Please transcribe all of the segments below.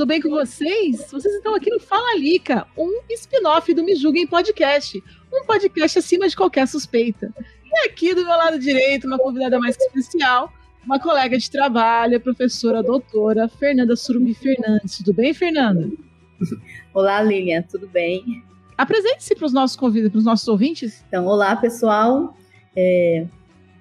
Tudo bem com vocês? Vocês estão aqui no Fala Lica, um spin-off do Me Julguem Podcast, um podcast acima de qualquer suspeita. E aqui do meu lado direito, uma convidada mais especial, uma colega de trabalho, a professora doutora Fernanda Surumbi Fernandes. Tudo bem, Fernanda? Olá, Lilian, tudo bem? Apresente-se para os nossos convidados, para os nossos ouvintes. Então, olá, pessoal. É,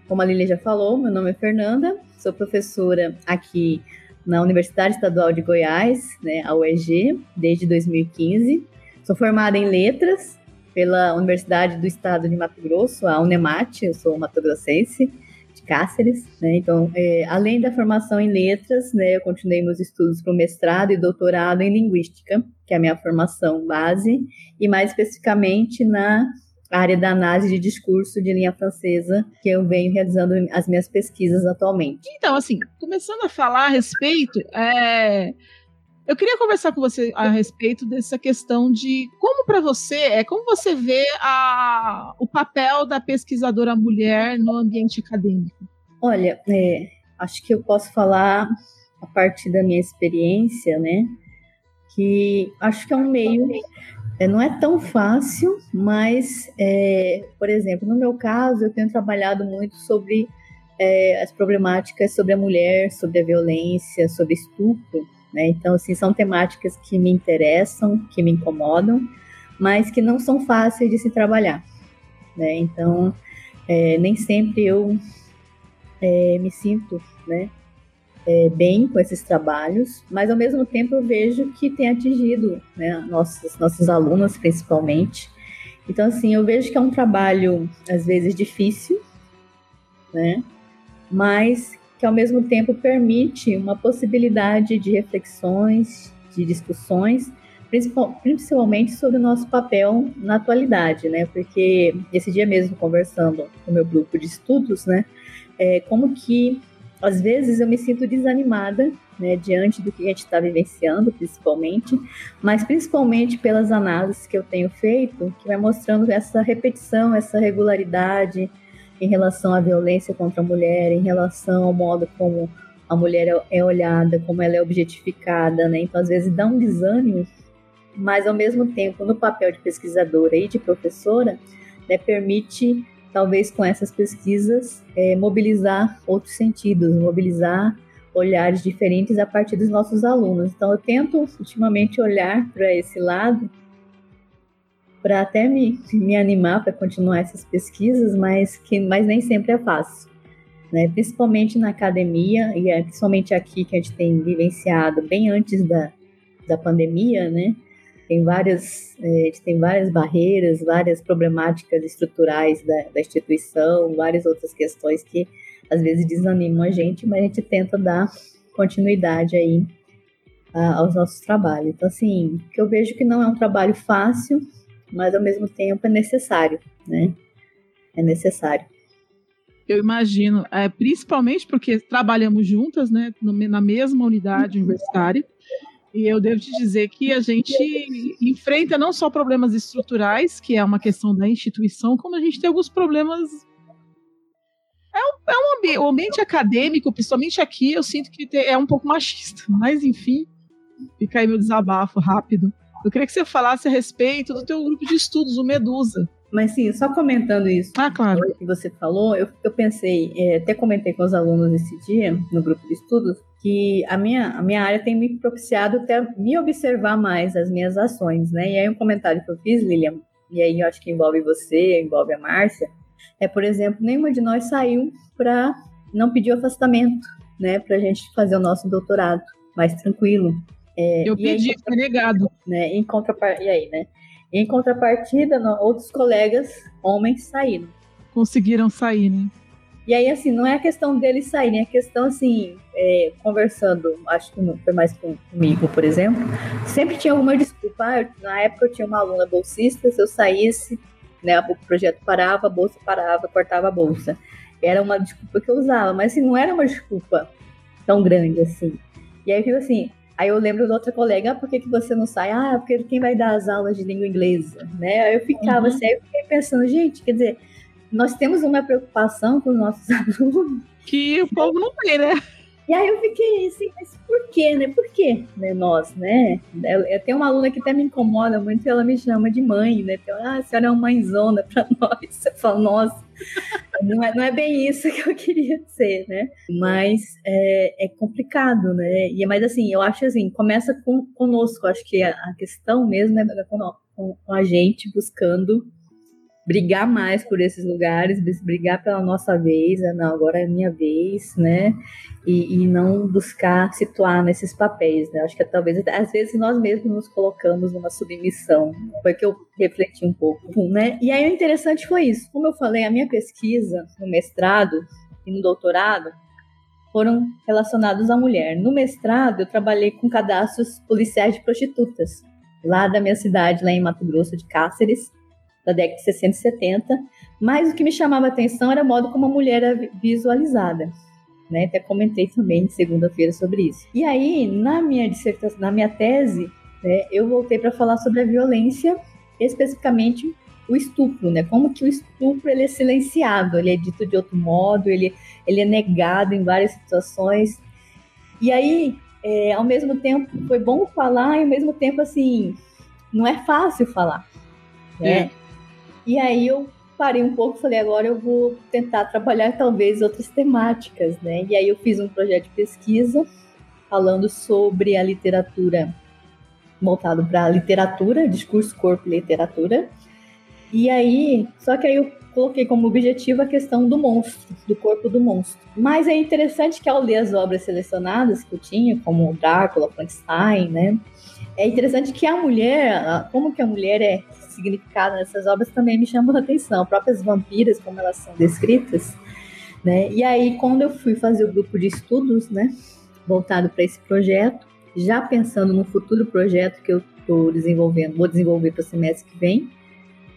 como a Lilian já falou, meu nome é Fernanda, sou professora aqui na Universidade Estadual de Goiás, né, a UEG, desde 2015. Sou formada em letras pela Universidade do Estado de Mato Grosso, a Unemat, eu sou mato-grossense de Cáceres, né? Então, é, além da formação em letras, né, eu continuei meus estudos para o mestrado e doutorado em linguística, que é a minha formação base, e mais especificamente na área da análise de discurso de linha francesa, que eu venho realizando as minhas pesquisas atualmente. Então, assim, começando a falar a respeito, é... eu queria conversar com você a respeito dessa questão de como para você é como você vê a... o papel da pesquisadora mulher no ambiente acadêmico. Olha, é, acho que eu posso falar a partir da minha experiência, né? Que acho que é um meio é, não é tão fácil, mas, é, por exemplo, no meu caso, eu tenho trabalhado muito sobre é, as problemáticas sobre a mulher, sobre a violência, sobre estupro. Né? Então, assim, são temáticas que me interessam, que me incomodam, mas que não são fáceis de se trabalhar. Né? Então, é, nem sempre eu é, me sinto né, é, bem com esses trabalhos, mas ao mesmo tempo eu vejo que tem atingido né, nossos, nossos alunos, principalmente. Então, assim, eu vejo que é um trabalho, às vezes, difícil, né? Mas que ao mesmo tempo permite uma possibilidade de reflexões, de discussões, principalmente sobre o nosso papel na atualidade, né? Porque esse dia mesmo conversando com o meu grupo de estudos, né? É, como que às vezes eu me sinto desanimada, né, diante do que a gente está vivenciando, principalmente, mas principalmente pelas análises que eu tenho feito, que vai mostrando essa repetição, essa regularidade em relação à violência contra a mulher, em relação ao modo como a mulher é, olhada, como ela é objetificada, né? Então, às vezes dá um desânimo, mas ao mesmo tempo, no papel de pesquisadora e de professora, né, permite talvez com essas pesquisas, é, mobilizar outros sentidos, mobilizar olhares diferentes a partir dos nossos alunos. Então, eu tento ultimamente olhar para esse lado para até me, me animar para continuar essas pesquisas, mas que mas nem sempre é fácil. Né? Principalmente na academia, e é principalmente aqui que a gente tem vivenciado bem antes da, da pandemia, né? Tem várias, é, tem várias barreiras, várias problemáticas estruturais da, da, instituição, várias outras questões que às vezes desanimam a gente, mas a gente tenta dar continuidade aí a, aos nossos trabalhos. Então, assim, que eu vejo que não é um trabalho fácil, mas ao mesmo tempo é necessário, né? É necessário. Eu imagino, é, principalmente porque trabalhamos juntas, né, na mesma unidade universitária. E eu devo te dizer que a gente enfrenta não só problemas estruturais, que é uma questão da instituição, como a gente tem alguns problemas. É um, é um ambiente, o ambiente acadêmico, principalmente aqui, eu sinto que é um pouco machista. Mas, enfim, fica aí meu desabafo rápido. Eu queria que você falasse a respeito do teu grupo de estudos, o Medusa. Mas sim, só comentando isso ah, claro. que você falou, eu, eu pensei, é, até comentei com os alunos esse dia, no grupo de estudos, que a minha, a minha área tem me propiciado até me observar mais as minhas ações, né? E aí um comentário que eu fiz, Lilian, e aí eu acho que envolve você, envolve a Márcia, é, por exemplo, nenhuma de nós saiu para não pedir afastamento, né? Para a gente fazer o nosso doutorado mais tranquilo. É, eu pedi, foi negado. Né, em contrapart... E aí, né? Em contrapartida, outros colegas homens saíram. Conseguiram sair, né? E aí, assim, não é a questão deles saírem, é a questão, assim, é, conversando, acho que foi mais comigo, por exemplo, sempre tinha alguma desculpa. Ah, na época eu tinha uma aluna bolsista, se eu saísse, né, o projeto parava, a bolsa parava, cortava a bolsa. Era uma desculpa que eu usava, mas assim, não era uma desculpa tão grande assim. E aí eu fico assim, Aí eu lembro da outra colega, ah, por que, que você não sai? Ah, porque quem vai dar as aulas de língua inglesa, né? Aí eu ficava uhum. assim, aí eu fiquei pensando, gente, quer dizer, nós temos uma preocupação com os nossos alunos. Que o povo não tem, né? E aí eu fiquei assim, mas por quê, né? Por quê, né? Nós, né? Eu, tenho uma aluna que até me incomoda muito, ela me chama de mãe, né? Então, ah, a senhora é uma mãezona para nós. Eu falo, nossa, não é, não é bem isso que eu queria ser, né? Mas é, é complicado, né? E, mas assim, eu acho assim, começa com, conosco, acho que a, a questão mesmo é com, com a gente buscando brigar mais por esses lugares, brigar pela nossa vez, né? não, agora é minha vez, né? E, e, não buscar situar nesses papéis, né? Acho que talvez, às vezes, nós mesmos nos colocamos numa submissão. Foi que eu refleti um pouco, né? E aí o interessante foi isso. Como eu falei, a minha pesquisa no mestrado e no doutorado foram relacionados à mulher. No mestrado, eu trabalhei com cadastros policiais de prostitutas, lá da minha cidade, lá em Mato Grosso de Cáceres, da década de 60 e 70, mas o que me chamava a atenção era o modo como a mulher era visualizada. Né? Até comentei também segunda-feira sobre isso. E aí, na minha dissertação, na minha tese, né, eu voltei para falar sobre a violência, especificamente o estupro, né? Como que o estupro ele é silenciado, ele é dito de outro modo, ele, ele é negado em várias situações. E aí, é, ao mesmo tempo, foi bom falar e ao mesmo tempo, assim, não é fácil falar. Né? É. E aí eu parei um pouco, falei, agora eu vou tentar trabalhar talvez outras temáticas, né? E aí eu fiz um projeto de pesquisa falando sobre a literatura voltado para literatura, discurso, corpo e literatura. E aí, só que aí eu coloquei como objetivo a questão do monstro, do corpo do monstro. Mas é interessante que ao ler as obras selecionadas que eu tinha, como Drácula, Frankenstein, né? É interessante que a mulher, como que a mulher é significado nessas obras também me chamou a atenção. Próprias vampiras, como elas são descritas, né? E aí, quando eu fui fazer o grupo de estudos, né, voltado para esse projeto, já pensando no futuro projeto que eu estou desenvolvendo, vou desenvolver para o semestre que vem,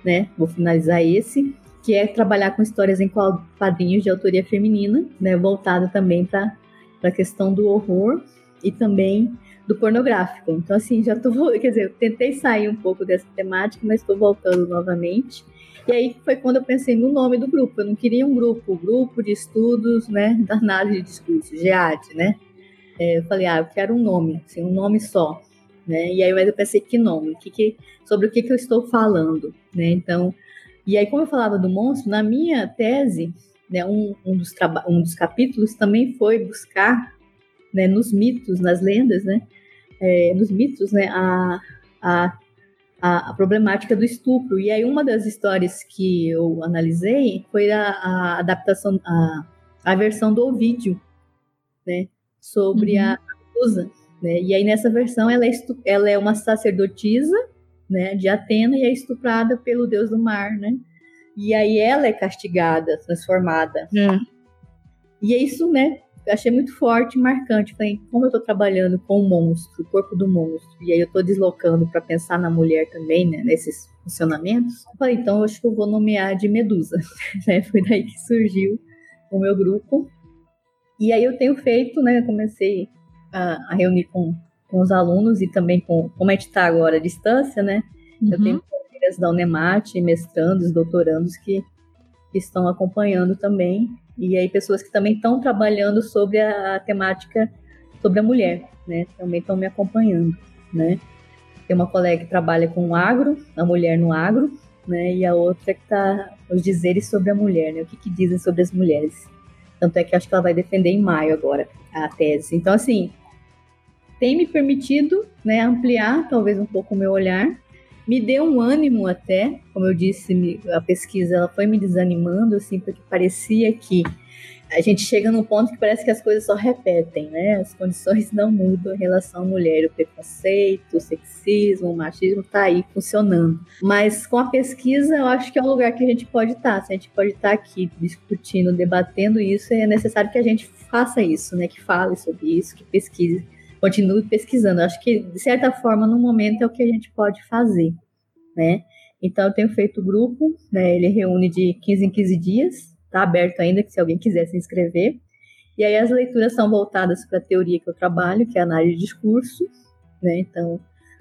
né? Vou finalizar esse, que é trabalhar com histórias em quadrinhos de autoria feminina, né? Voltado também para a questão do horror e também do pornográfico. Então, assim, já tô, quer dizer, eu tentei sair um pouco dessa temática, mas estou voltando novamente. E aí foi quando eu pensei no nome do grupo. Eu não queria um grupo, grupo de estudos, né, da análise de discurso, GEAD, né? É, eu falei, ah, eu quero um nome, assim, um nome só, né? E aí mas eu pensei que nome, que, que, sobre o que, que eu estou falando, né? Então, e aí como eu falava do monstro, na minha tese, né, um, um, dos, um dos capítulos também foi buscar né, nos mitos, nas lendas, né, é, nos mitos, né, a, a, a, problemática do estupro. E aí uma das histórias que eu analisei foi a, a adaptação, a, a versão do Ovídio, né, sobre uhum. a Musa. Né, e aí nessa versão ela é, ela é uma sacerdotisa, né, de Atena e é estuprada pelo deus do mar, né, e aí ela é castigada, transformada. É. E é isso, né, eu achei muito forte e marcante. Falei, como eu estou trabalhando com o monstro, o corpo do monstro, e aí eu estou deslocando para pensar na mulher também, né, nesses funcionamentos. Eu falei, então eu acho que eu vou nomear de Medusa. né? Foi daí que surgiu o meu grupo. E aí eu tenho feito, né, comecei a, a reunir com, com os alunos e também com, como a gente está agora à distância, né, uhum. eu tenho colegas da Unemat, mestrandos, doutorandos que, que estão acompanhando também e aí pessoas que também estão trabalhando sobre a, a, temática sobre a mulher, né? Também estão me acompanhando, né? Tem uma colega que trabalha com o agro, a mulher no agro, né? E a outra que está os dizeres sobre a mulher, né? O que, que dizem sobre as mulheres. Tanto é que acho que ela vai defender em maio agora a tese. Então, assim, tem me permitido né, ampliar talvez um pouco o meu olhar me deu um ânimo até, como eu disse, a pesquisa ela foi me desanimando, assim, porque parecia que a gente chega num ponto que parece que as coisas só repetem, né? As condições não mudam em relação à mulher, o preconceito, o sexismo, o machismo está aí funcionando. Mas com a pesquisa, eu acho que é um lugar que a gente pode estar. Tá. Se a gente pode estar tá aqui discutindo, debatendo isso, é necessário que a gente faça isso, né? Que fale sobre isso, que pesquise continue pesquisando. Acho que, de certa forma, no momento é o que a gente pode fazer, né? Então, eu tenho feito o grupo, né? Ele reúne de 15 em 15 dias, está aberto ainda, que se alguém quiser se inscrever. E aí as leituras são voltadas para a teoria que eu trabalho, que é a análise de discurso, né? Então,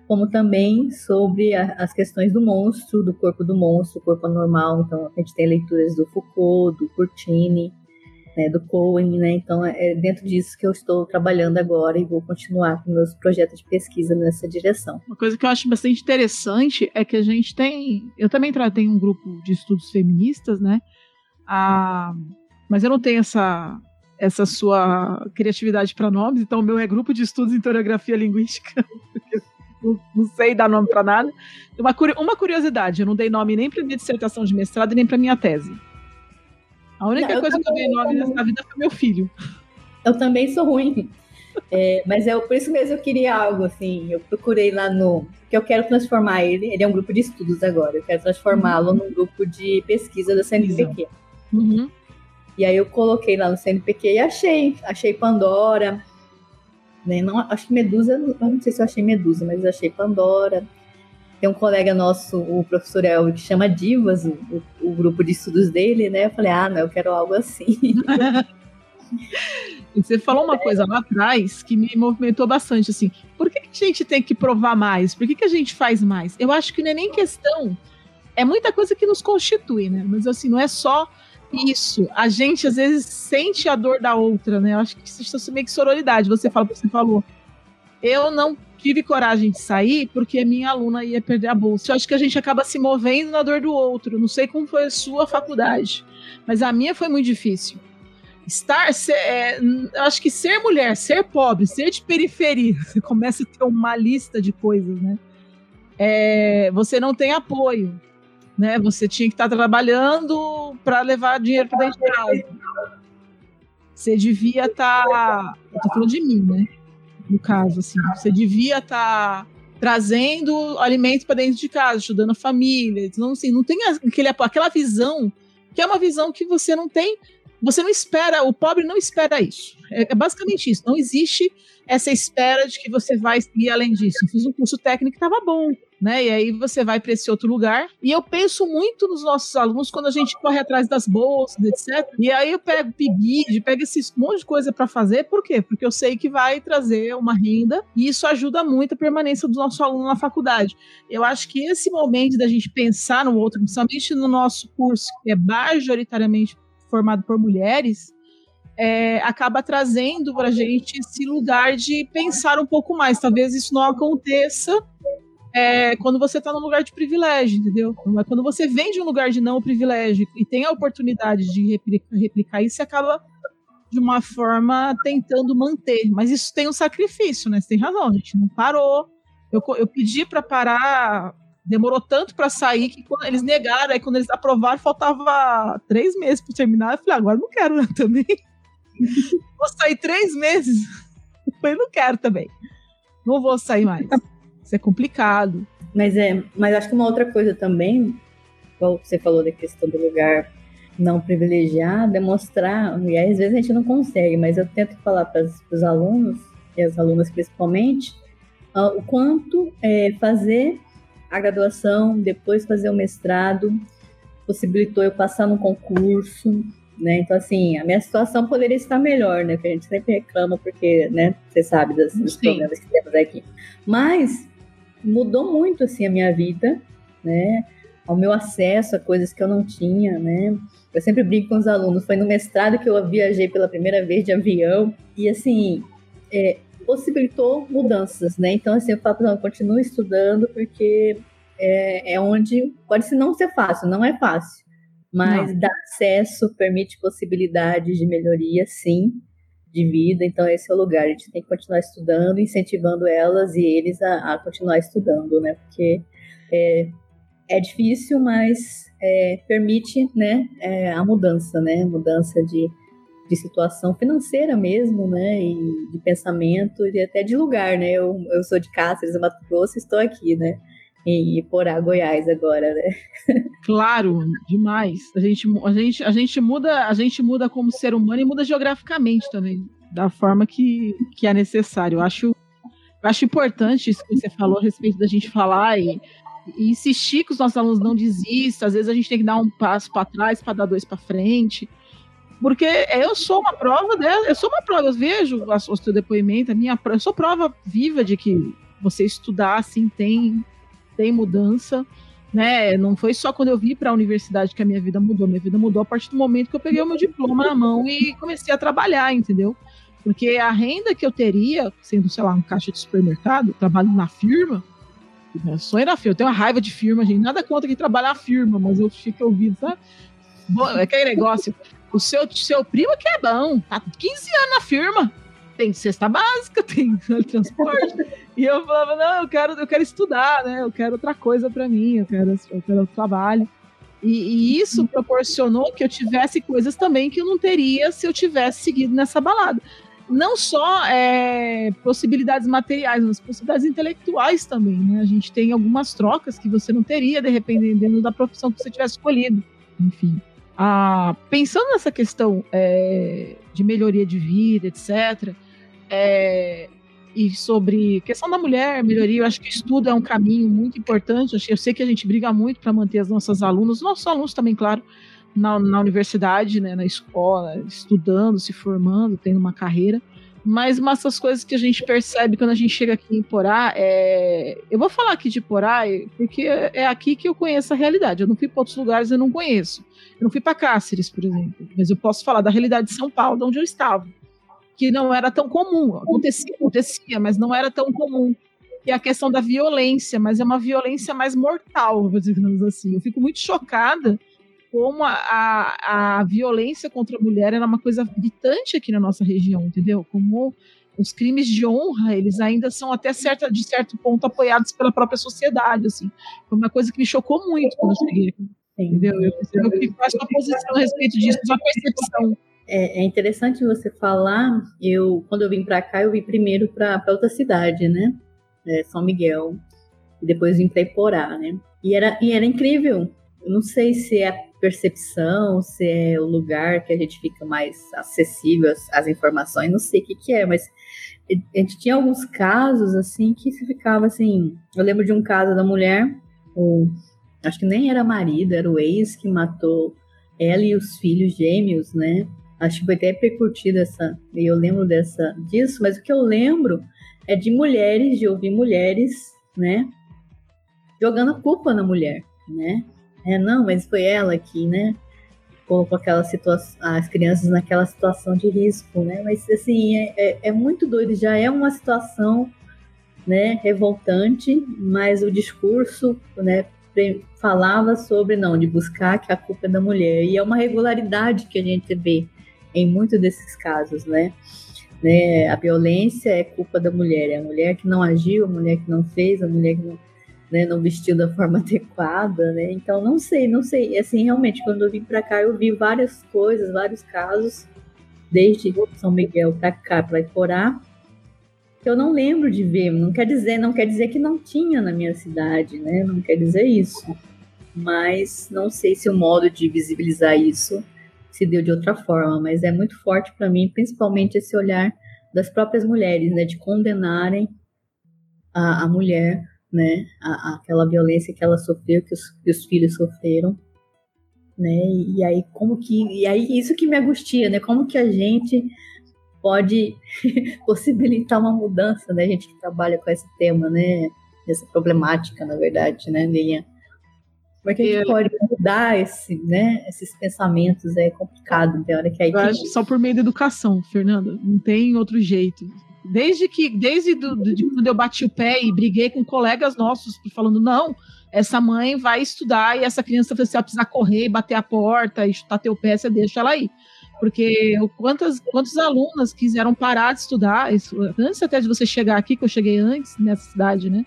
como também sobre a, as questões do monstro, do corpo do monstro, corpo anormal. Então, a gente tem leituras do Foucault, do Curtini, né, do Cohen, né? Então é dentro disso que eu estou trabalhando agora e vou continuar com meus projetos de pesquisa nessa direção. Uma coisa que eu acho bastante interessante é que a gente tem, eu também tenho um grupo de estudos feministas, né? Ah, mas eu não tenho essa essa sua criatividade para nomes, então o meu é grupo de estudos em historiografia linguística. Não, não, sei dar nome para nada. Uma, uma curiosidade, eu não dei nome nem para minha dissertação de mestrado nem para minha tese. A única não, coisa que eu dei nome nessa vida foi meu filho. Eu também sou ruim. É, mas é por isso mesmo eu queria algo assim. Eu procurei lá no. que eu quero transformar ele. Ele é um grupo de estudos agora. Eu quero transformá-lo uhum. num grupo de pesquisa da CNPq. Uhum. E aí eu coloquei lá no CNPq e achei. Achei Pandora. Né? Não, acho que Medusa. Não sei se eu achei Medusa, mas eu achei Pandora. Tem um colega nosso, o professor Elvio, que chama Divas, o, o, grupo de estudos dele, né? Eu falei, ah, não, eu quero algo assim. Você falou uma coisa lá atrás que me movimentou bastante, assim. Por que, que a gente tem que provar mais? Por que, que a gente faz mais? Eu acho que não é nem questão. É muita coisa que nos constitui, né? Mas assim, não é só isso. A gente às vezes sente a dor da outra, né? Eu acho que isso é meio que sororidade. Você fala, você falou. Eu não tive coragem de sair porque minha aluna ia perder a bolsa. Eu acho que a gente acaba se movendo na dor do outro. Não sei como foi a sua faculdade, mas a minha foi muito difícil. Estar, ser, é, acho que ser mulher, ser pobre, ser de periferia, você começa a ter uma lista de coisas, né? É, você não tem apoio, né? Você tinha que estar trabalhando para levar dinheiro para dentro de casa. Você devia estar. eu tô falando de mim, né? No caso, assim. Você devia estar tá trazendo alimento para dentro de casa, ajudando a família. Então, assim, não tem aquele, aquela visão, que é uma visão que você não tem, você não espera, o pobre não espera isso. É, é basicamente isso. Não existe essa espera de que você vai ir além disso. Eu fiz um curso técnico que estava bom né? E aí você vai para esse outro lugar. E eu penso muito nos nossos alunos quando a gente corre atrás das bolsas, etc. E aí eu pego PIBID, pego esse monte de coisa para fazer. Por quê? Porque eu sei que vai trazer uma renda e isso ajuda muito a permanência do nosso aluno na faculdade. Eu acho que esse momento da gente pensar no outro, principalmente no nosso curso, que é majoritariamente formado por mulheres, é, acaba trazendo para a gente esse lugar de pensar um pouco mais. Talvez isso não aconteça é quando você está num lugar de privilégio, entendeu? Mas quando você vem de um lugar de não privilégio e tem a oportunidade de replicar, replicar isso, você acaba de uma forma tentando manter. Mas isso tem um sacrifício, né? Você tem razão, a gente não parou. Eu, eu pedi para parar, demorou tanto para sair que quando eles negaram, aí quando eles aprovaram, faltava três meses para terminar. Eu falei, agora não quero né, também. vou sair três meses. Eu falei, não quero também. Não vou sair mais. Isso é complicado. Mas é, mas acho que uma outra coisa também, igual você falou da questão do lugar não privilegiado, é mostrar, e às vezes a gente não consegue, mas eu tento falar para os alunos, e as alunas principalmente, uh, o quanto é, fazer a graduação, depois fazer o mestrado, possibilitou eu passar no concurso, né? Então, assim, a minha situação poderia estar melhor, né? Porque a gente sempre reclama, porque, né, você sabe dos, dos problemas que temos aqui. Mas mudou muito assim a minha vida, né? Ao meu acesso a coisas que eu não tinha, né? Eu sempre brinco com os alunos. Foi no mestrado que eu viajei pela primeira vez de avião e assim é, possibilitou mudanças, né? Então assim eu falo, não, continue estudando porque é, é onde pode se não ser fácil, não é fácil, mas não. dá acesso, permite possibilidades de melhoria, sim de vida, então esse é o lugar. A gente tem que continuar estudando, incentivando elas e eles a, a continuar estudando, né? Porque é, é difícil, mas é, permite né, é, a mudança, né? Mudança de, de situação financeira mesmo, né? E de pensamento e até de lugar, né? Eu, eu sou de Cáceres, Mato Grosso, estou aqui, né? Em Iporá, Goiás agora, né? Claro, demais. A gente, a gente, a gente muda, a gente muda como ser humano e muda geograficamente também, da forma que, que é necessário. Eu acho, eu acho importante isso que você falou a respeito da gente falar e, e insistir que os nossos alunos não desistam. Às vezes a gente tem que dar um passo para trás para dar dois para frente. Porque eu sou uma prova dela, eu sou uma prova, eu vejo o seu depoimento, a minha, eu sou prova viva de que você estudar assim tem tem mudança. né? Não foi só quando eu vi para a universidade que a minha vida mudou. Minha vida mudou a partir do momento que eu peguei o meu diploma na mão e comecei a trabalhar, entendeu? Porque a renda que eu teria, sendo, sei lá, um caixa de supermercado, trabalho na firma, meu sonho era firma. Eu tenho uma raiva de firma, gente. Nada contra quem trabalha na firma, mas eu fico ouvindo, sabe? É aquele negócio. O seu, seu primo que é bom, tá 15 anos na firma tem cesta básica, tem transporte. e eu falava, não, eu quero, eu quero estudar, né? Eu quero outra coisa para mim, eu quero, eu quero trabalho. E, e, isso proporcionou que eu tivesse coisas também que eu não teria se eu tivesse seguido nessa balada. Não só é, possibilidades materiais, mas possibilidades intelectuais também, né? A gente tem algumas trocas que você não teria, de repente, dependendo da profissão que você tivesse escolhido. Enfim. Ah, pensando nessa questão é, de melhoria de vida, etc., é, e sobre questão da mulher, melhoria, eu acho que estudo é um caminho muito importante. Eu sei que a gente briga muito para manter as nossas alunas, nossos alunos também, claro, na, na universidade, né, na escola, estudando, se formando, tendo uma carreira. Mas uma dessas coisas que a gente percebe quando a gente chega aqui em Porá é. Eu vou falar aqui de Porá porque é aqui que eu conheço a realidade. Eu não fui para outros lugares, eu não conheço. Eu não fui para Cáceres, por exemplo. Mas eu posso falar da realidade de São Paulo, de onde eu estava que não era tão comum. Acontecia, acontecia, mas não era tão comum. E a questão da violência, mas é uma violência mais mortal, digamos assim. Eu fico muito chocada como a, a, a, violência contra a mulher era uma coisa gritante aqui na nossa região, entendeu? Como os crimes de honra, eles ainda são até certa, de certo ponto apoiados pela própria sociedade, assim. Foi uma coisa que me chocou muito quando eu cheguei aqui, entendeu? Eu, eu, eu, faço uma posição a respeito disso, uma percepção é, é, interessante você falar. Eu, quando eu vim para cá, eu vim primeiro para outra cidade, né? É, São Miguel. E depois vim para Iporá, né? E era, e era incrível. Eu não sei se é a percepção, se é o lugar que a gente fica mais acessível às, às informações, não sei o que, que é, mas a gente tinha alguns casos assim que se ficava assim. Eu lembro de um caso da mulher, o, acho que nem era marido, era o ex que matou ela e os filhos gêmeos, né? Acho que foi até repercutido essa. Eu lembro dessa disso, mas o que eu lembro é de mulheres, de ouvir mulheres, né? Jogando a culpa na mulher, né? É, não, mas foi ela que, né? Colocou aquela situação, as crianças naquela situação de risco, né? Mas assim, é, é, é muito doido, já é uma situação né, revoltante, mas o discurso, né, falava sobre não, de buscar que a culpa é da mulher. E é uma regularidade que a gente vê em muitos desses casos, né? né? A violência é culpa da mulher, é a mulher que não agiu, a mulher que não fez, a mulher que não, né, não vestiu da forma adequada, né? Então não sei, não sei. Assim, realmente, quando eu vim para cá, eu vi várias coisas, vários casos, desde São Miguel para cá, para Iporá, que eu não lembro de ver. Não quer dizer, não quer dizer que não tinha na minha cidade, né? Não quer dizer isso. Mas não sei se o modo de visibilizar isso se deu de outra forma, mas é muito forte para mim, principalmente esse olhar das próprias mulheres, né, de condenarem a, a mulher, né, a, a, aquela violência que ela sofreu, que os, que os filhos sofreram, né, e, e, aí como que, e aí isso que me angustia, né, como que a gente pode possibilitar uma mudança, né, a gente que trabalha com esse tema, né, essa problemática, na verdade, né, Linha? Como é que a gente pode mudar esse, né, esses pensamentos? É complicado, tem hora que aí. Eu acho só por meio da educação, Fernanda. Não tem outro jeito. Desde que, desde do, de quando eu bati o pé e briguei com colegas nossos, falando, não, essa mãe vai estudar e essa criança se ela precisar correr, bater a porta e chutar teu pé, você deixa ela aí. Porque quantas, quantas alunas quiseram parar de estudar, isso, antes até de você chegar aqui, que eu cheguei antes nessa cidade, né?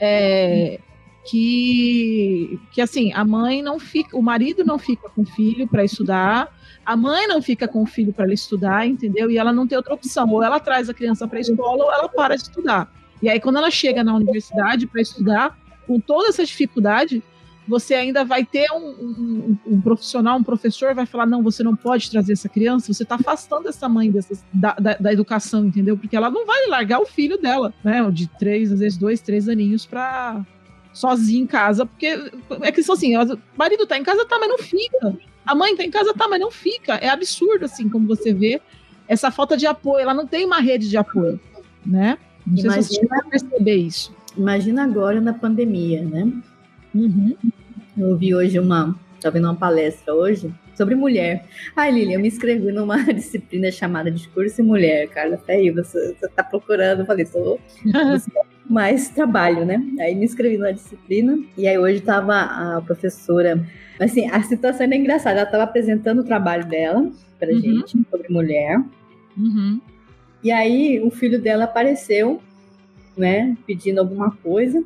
É, que, que assim, a mãe não fica, o marido não fica com o filho para estudar, a mãe não fica com o filho para ele estudar, entendeu? E ela não tem outra opção, ou ela traz a criança para a escola ou ela para de estudar. E aí quando ela chega na universidade para estudar, com toda essa dificuldade, você ainda vai ter um, um, um, profissional, um professor, vai falar: não, você não pode trazer essa criança, você está afastando essa mãe da, da, da, educação, entendeu? Porque ela não vai largar o filho dela, né? De três, às vezes dois, três aninhos para sozinho em casa, porque é que assim, o marido tá em casa, tá, mas não fica. A mãe tá em casa, tá, mas não fica. É absurdo, assim, como você vê, essa falta de apoio. Ela não tem uma rede de apoio, né? Não Imagina, se você vai perceber isso. Imagina agora na pandemia, né? Uhum. Eu ouvi hoje uma, estava vendo uma palestra hoje sobre mulher. Ai, Lili, eu me inscrevi numa disciplina chamada Discurso e Mulher, cara. Até aí, você, você tá procurando. Eu falei, tô. mais trabalho, né? Aí me inscrevi na disciplina e aí hoje tava a professora. Assim, a situação era engraçada. Ela tava apresentando o trabalho dela pra uhum. gente sobre mulher. Uhum. E aí o filho dela apareceu, né, pedindo alguma coisa,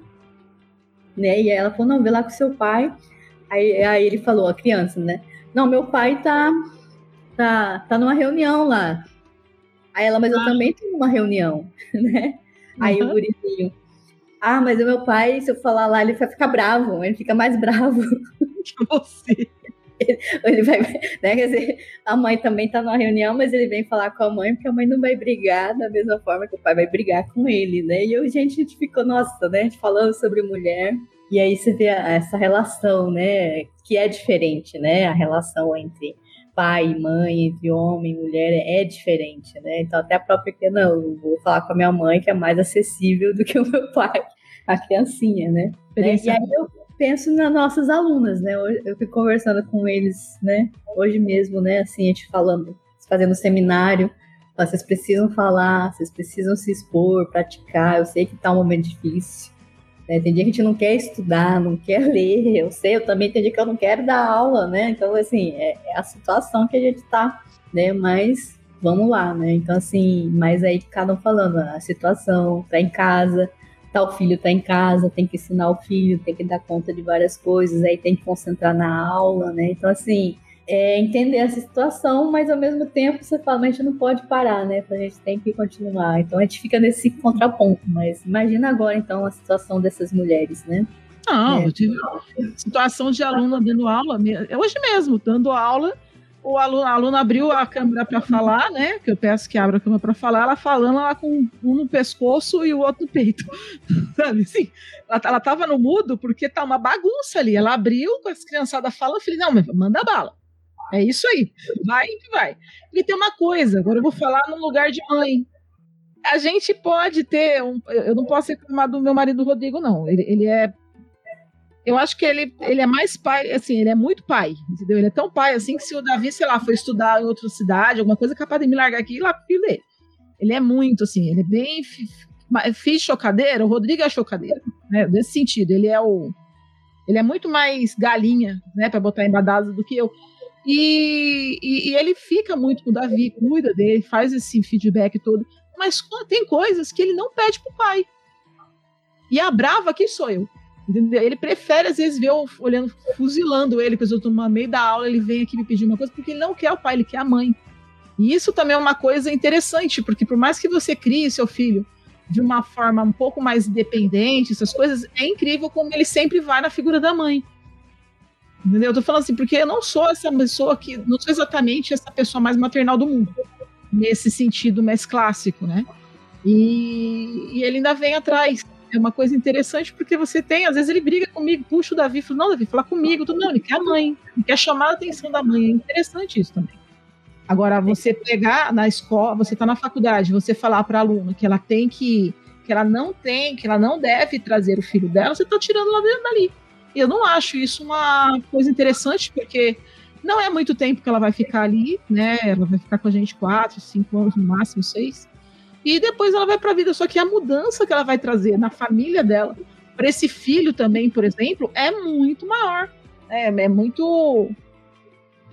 né? E aí ela falou: "Não, vê lá com seu pai". Aí, aí ele falou, a criança, né? Não, meu pai tá tá tá numa reunião lá. Aí ela, mas eu ah. também tô numa reunião, né? Aí uhum. o gurizinho, ah, mas o meu pai, se eu falar lá, ele vai ficar bravo, ele fica mais bravo. Que você. Ele vai, né, quer dizer, a mãe também tá numa reunião, mas ele vem falar com a mãe, porque a mãe não vai brigar da mesma forma que o pai vai brigar com ele, né? E eu, gente, a gente ficou, nossa, né? A gente falando sobre mulher, e aí você vê essa relação, né? Que é diferente, né? A relação entre pai e mãe, entre homem e mulher é diferente, né? Então até a própria que não, eu vou falar com a minha mãe que é mais acessível do que o meu pai, a criancinha, né? né? E aí eu penso nas nossas alunas, né? Eu fico conversando com eles, né? Hoje mesmo, né? Assim, a gente falando, fazendo seminário, vocês precisam falar, vocês precisam se expor, praticar. Eu sei que tá um momento difícil. Né? Tem dia que a gente não quer estudar, não quer ler. Eu sei, eu também tem dia que eu não quero dar aula, né? Então, assim, é, é a situação que a gente tá, né? Mas vamos lá, né? Então, assim, mas aí cada um falando a situação, tá em casa, tal filho tá em casa, tem que ensinar o filho, tem que dar conta de várias coisas, aí tem que concentrar na aula, né? Então, assim, é, entender essa situação, mas ao mesmo tempo você fala, mas a gente não pode parar, né? A gente tem que continuar. Então a gente fica nesse contraponto. Mas imagina agora, então, a situação dessas mulheres, né? Não, é. eu tive situação de aluna dando aula, hoje mesmo, dando aula, o aluno, a aluna abriu a câmera para falar, né? Que eu peço que abra a câmera para falar, ela falando ela com um no pescoço e o outro no peito. Sabe assim? Ela, ela tava no mudo porque tá uma bagunça ali. Ela abriu com as criançadas falando, eu falei, não, manda bala. É isso aí. Vai que vai. E tem uma coisa, agora eu vou falar no lugar de mãe. A gente pode ter um. Eu não posso reclamar do meu marido Rodrigo, não. Ele, ele é. Eu acho que ele, ele é mais pai, assim, ele é muito pai, entendeu? Ele é tão pai assim que se o Davi, sei lá, for estudar em outra cidade, alguma coisa, é capaz de me largar aqui e ir lá pro filho dele. Ele é muito, assim, ele é bem. Fiz chocadeira, o Rodrigo é chocadeira, né? Nesse sentido, ele é o. Ele é muito mais galinha, né, para botar em badada do que eu. E, e, e, ele fica muito com o Davi, cuida dele, faz esse feedback todo. Mas tem coisas que ele não pede pro pai. E a brava aqui sou eu. Entendeu? Ele prefere, às vezes, ver eu olhando, fuzilando ele, que eu estou no meio da aula, ele vem aqui me pedir uma coisa, porque ele não quer o pai, ele quer a mãe. E isso também é uma coisa interessante, porque por mais que você crie seu filho de uma forma um pouco mais independente, essas coisas, é incrível como ele sempre vai na figura da mãe. Entendeu? Eu tô falando assim, porque eu não sou essa pessoa que. Não sou exatamente essa pessoa mais maternal do mundo. Nesse sentido mais clássico, né? E, e ele ainda vem atrás. É uma coisa interessante porque você tem, às vezes ele briga comigo, puxa o Davi, fala, não, Davi, fala comigo. Tô, não, ele quer a mãe, ele quer chamar a atenção da mãe. É interessante isso também. Agora, você pegar na escola, você tá na faculdade, você falar para a aluna que ela tem que, que ela não tem, que ela não deve trazer o filho dela, você tá tirando ela dali. Eu não acho isso uma coisa interessante, porque não é muito tempo que ela vai ficar ali, né? Ela vai ficar com a gente quatro, cinco anos no máximo, seis. E depois ela vai para a vida. Só que a mudança que ela vai trazer na família dela, para esse filho também, por exemplo, é muito maior. É, é muito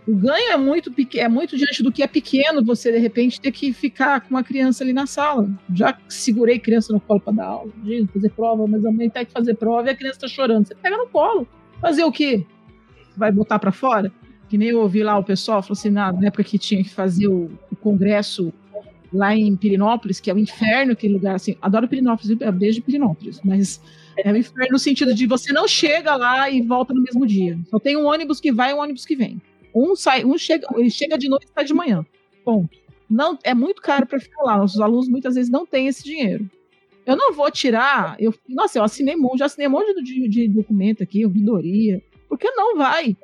o ganho é muito é muito diante do que é pequeno, você de repente ter que ficar com uma criança ali na sala. Já segurei criança no colo para dar aula, fazer prova, mas a mãe tem que fazer prova e a criança está chorando. Você pega no colo. Fazer o quê? Vai botar para fora? Que nem eu ouvi lá o pessoal, falou assim, na, época que tinha que fazer o, o congresso lá em Pirinópolis, que é o inferno, aquele lugar assim. Adoro Pirinópolis, beijo Pirinópolis, mas é o inferno no sentido de você não chega lá e volta no mesmo dia. Só tem um ônibus que vai e um ônibus que vem. Um sai, um chega, ele chega de noite e sai de manhã. Ponto. Não, é muito caro para ficar lá. Nossos alunos muitas vezes não têm esse dinheiro. Eu não vou tirar. Eu, nossa, eu assinei monte, já assinei um monte de, de documento aqui, ouvidoria. Porque não vai.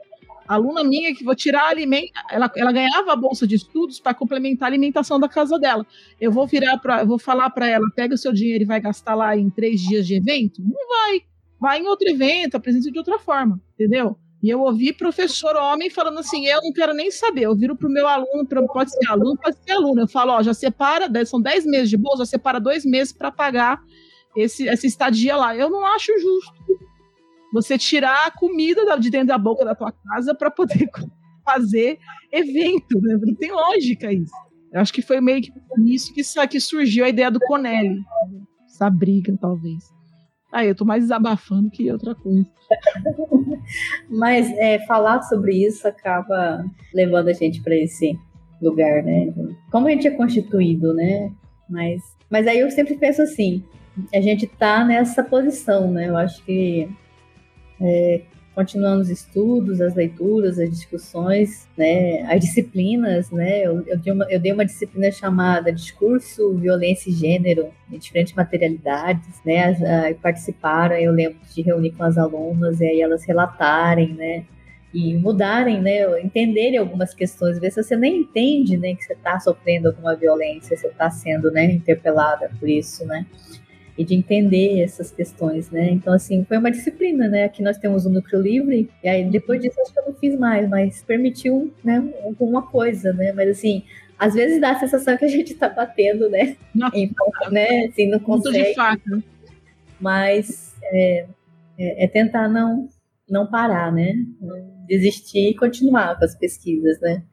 Aluna minha que vou tirar alimento, ela, ela ganhava a bolsa de estudos para complementar a alimentação da casa dela. Eu vou virar para, vou falar para ela, pega o seu dinheiro e vai gastar lá em três dias de evento? Não vai. vai em outro evento, apresenta de outra forma, entendeu? E eu ouvi professor homem falando assim: eu não quero nem saber. Eu viro para o meu aluno, pode ser aluno, pode ser aluno. Eu falo: ó, já separa, são 10 meses de bolsa, já separa dois meses para pagar esse, essa estadia lá. Eu não acho justo você tirar a comida de dentro da boca da tua casa para poder fazer evento. Né? Não tem lógica isso. Eu acho que foi meio que nisso que, que surgiu a ideia do Conelli. Essa briga, talvez. Ah, eu tô mais desabafando que outra coisa. Mas é, falar sobre isso acaba levando a gente para esse lugar, né? Como a gente é constituído, né? Mas, mas aí eu sempre penso assim, a gente tá nessa posição, né? Eu acho que é, continuando os estudos, as leituras, as discussões, né, as disciplinas, né, eu, eu, dei uma, eu dei uma disciplina chamada Discurso, Violência e Gênero, em diferentes materialidades, né, as, a, participaram, eu lembro de reunir com as alunas, e aí elas relatarem, né, e mudarem, né, entenderem algumas questões, ver se você nem entende, né, que você está sofrendo alguma violência, você está sendo, né, interpelada por isso, né, e de entender essas questões, né? Então, assim, foi uma disciplina, né? Aqui nós temos o núcleo livre, e aí depois disso acho que eu não fiz mais, mas permitiu, né, alguma coisa, né? Mas, assim, às vezes dá a sensação que a gente tá batendo, né? Não. Em, né? Assim, não consegue. de fato. Mas é, é, é, tentar não, não parar, né? desistir e continuar com as pesquisas, né?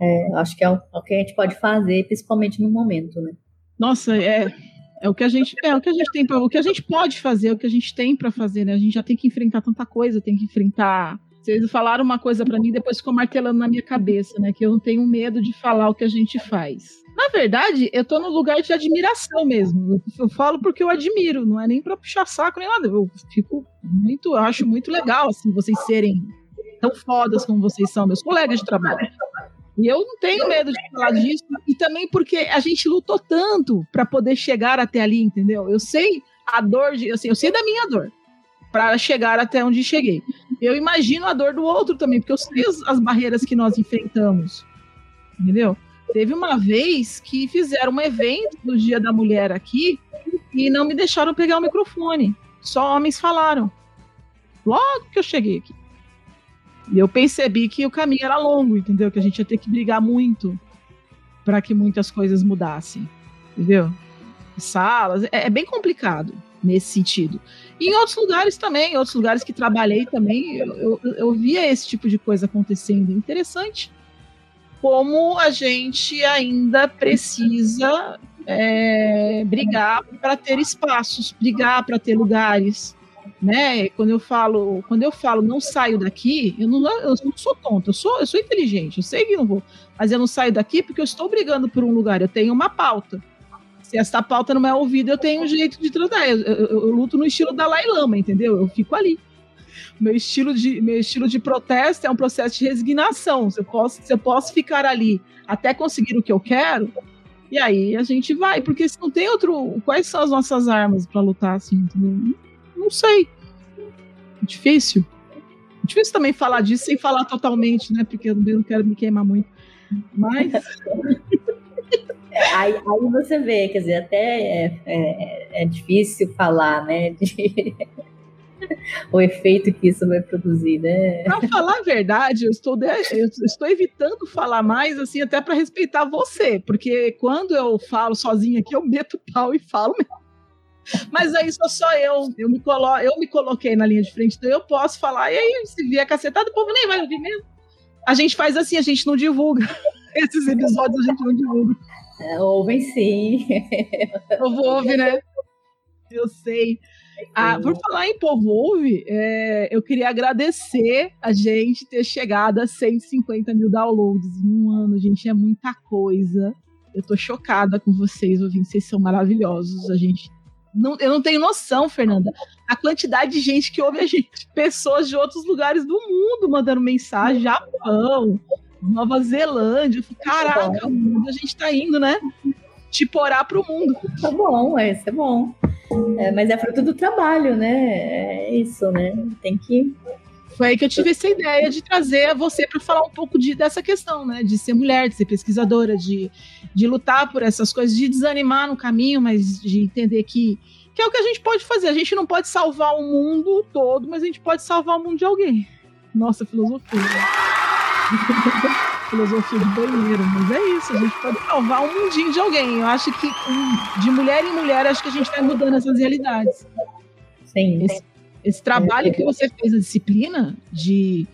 É, acho que é o, é o que a gente pode fazer, principalmente no momento, né? Nossa, é, é o que a gente é o que a gente tem para o que a gente pode fazer, é o que a gente tem para fazer, né? A gente já tem que enfrentar tanta coisa, tem que enfrentar. Vocês falaram uma coisa para mim, depois ficou martelando na minha cabeça, né? Que eu não tenho medo de falar o que a gente faz. Na verdade, eu tô no lugar de admiração mesmo. Eu falo porque eu admiro, não é nem para puxar saco nem nada. Eu fico muito, eu acho muito legal assim vocês serem tão fodas como vocês são, meus colegas de trabalho. E eu não tenho medo de falar disso, e também porque a gente lutou tanto para poder chegar até ali, entendeu? Eu sei a dor, de, assim, eu sei da minha dor para chegar até onde cheguei. Eu imagino a dor do outro também, porque eu sei as, as barreiras que nós enfrentamos, entendeu? Teve uma vez que fizeram um evento do Dia da Mulher aqui e não me deixaram pegar o microfone. Só homens falaram. Logo que eu cheguei aqui. E eu percebi que o caminho era longo, entendeu? Que a gente ia ter que brigar muito para que muitas coisas mudassem, entendeu? Salas, é, é, bem complicado nesse sentido. E em outros lugares também, em outros lugares que trabalhei também, eu, eu, eu via esse tipo de coisa acontecendo. Interessante como a gente ainda precisa é, brigar para ter espaços, brigar para ter lugares, né? Quando eu falo, quando eu falo não saio daqui, eu não, eu não sou tonto, eu sou, eu sou inteligente, eu sei que não vou, mas eu não saio daqui porque eu estou brigando por um lugar, eu tenho uma pauta. Se essa pauta não é ouvida, eu tenho um jeito de tratar. Eu, eu, eu luto no estilo da Lama, entendeu? Eu fico ali. Meu estilo de, meu estilo de protesto é um processo de resignação. Se eu posso, se eu posso ficar ali até conseguir o que eu quero, e aí a gente vai, porque se não tem outro. Quais são as nossas armas para lutar assim? Entendeu? Não sei. Difícil. Difícil também falar disso sem falar totalmente, né? Porque eu não quero me queimar muito. Mas. É, aí, aí, você vê, quer dizer, até é, é, é difícil falar, né? De... o efeito que isso vai produzir, né? Para falar a verdade, eu estou, de... eu estou evitando falar mais, assim, até para respeitar você, porque quando eu falo sozinha aqui, eu meto pau e falo mesmo. Mas aí sou só eu. Eu me, colo eu me coloquei na linha de frente, então eu posso falar. E aí, se vier cacetada, o povo nem vai ouvir mesmo. A gente faz assim, a gente não divulga. Esses episódios a gente não divulga. É, ouvem sim. O povo ouve, né? Eu sei. Ah, por falar em povo ouve, é, eu queria agradecer a gente ter chegado a 150 mil downloads em um ano, gente. É muita coisa. Eu tô chocada com vocês, ouvintes. Vocês são maravilhosos. A gente não, eu não tenho noção, Fernanda, a quantidade de gente que ouve a gente. Pessoas de outros lugares do mundo mandando mensagem, Japão, Nova Zelândia. Caraca, o mundo a gente tá indo, né? Tipo, orar pro mundo. Tá bom, é, isso é bom. É, mas é fruto do trabalho, né? É isso, né? Tem que foi aí que eu tive essa ideia de trazer você para falar um pouco de, dessa questão, né? De ser mulher, de ser pesquisadora, de, de lutar por essas coisas, de desanimar no caminho, mas de entender que, Que é o que a gente pode fazer. A gente não pode salvar o mundo todo, mas a gente pode salvar o mundo de alguém. Nossa, filosofia. filosofia de banheiro, mas é isso, a gente pode salvar um mundinho de alguém. Eu acho que de mulher em mulher, acho que a gente vai mudando essas realidades. Sim. Esse, esse trabalho que você fez, a disciplina de,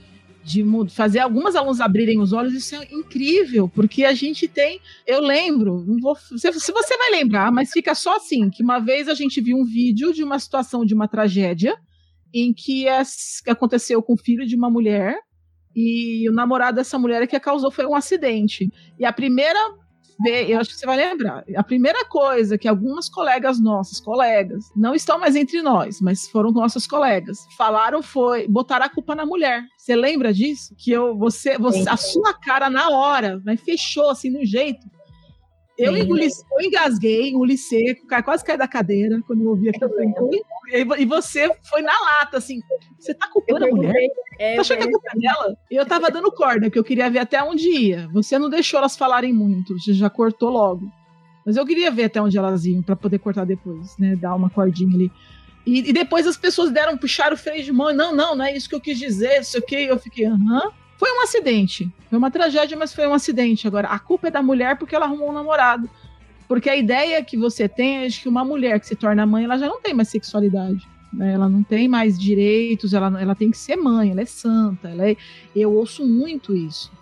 de fazer algumas alunos abrirem os olhos, isso é incrível, porque a gente tem. Eu lembro, vou, se, se você vai lembrar, mas fica só assim: que uma vez a gente viu um vídeo de uma situação de uma tragédia em que, as, que aconteceu com o filho de uma mulher e o namorado dessa mulher que a causou foi um acidente. E a primeira eu acho que você vai lembrar, a primeira coisa que algumas colegas nossas, colegas, não estão mais entre nós, mas foram nossas colegas, falaram foi botar a culpa na mulher. Você lembra disso? Que eu, você, você a sua cara na hora, mas fechou assim no jeito. Eu, engoli, eu engasguei, engoli seco, quase caí da cadeira quando eu ouvi aquilo. E você foi na lata, assim. Você tá culpando a mulher? É, tá achando que culpa é dela? E eu tava dando corda, que eu queria ver até onde ia. Você não deixou elas falarem muito, você já cortou logo. Mas eu queria ver até onde elas iam, para poder cortar depois, né? Dar uma cordinha ali. E, e, depois as pessoas deram, puxaram o freio de mão. Não, não, não é isso que eu quis dizer, isso aqui. Eu fiquei, aham. Foi um acidente. Foi uma tragédia, mas foi um acidente. Agora, a culpa é da mulher porque ela arrumou um namorado. Porque a ideia que você tem é de que uma mulher que se torna mãe, ela já não tem mais sexualidade. Né? Ela não tem mais direitos, ela, ela tem que ser mãe, ela é santa. Ela é... Eu ouço muito isso.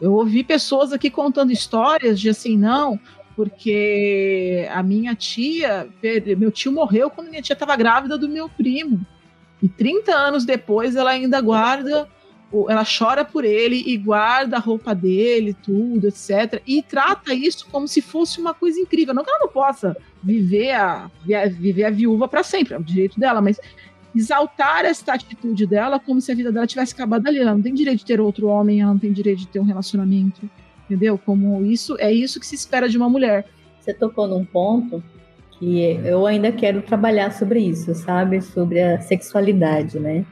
Eu ouvi pessoas aqui contando histórias de assim, não, porque a minha tia, meu tio morreu quando minha tia estava grávida do meu primo. E 30 anos depois ela ainda guarda ela chora por ele e guarda a roupa dele, tudo, etc. E trata isso como se fosse uma coisa incrível. Não que ela não possa viver a, viver a viúva para sempre, é o direito dela, mas exaltar essa atitude dela como se a vida dela tivesse acabado ali. Ela não tem direito de ter outro homem, ela não tem direito de ter um relacionamento, entendeu? Como isso é isso que se espera de uma mulher. Você tocou num ponto que eu ainda quero trabalhar sobre isso, sabe? Sobre a sexualidade, né?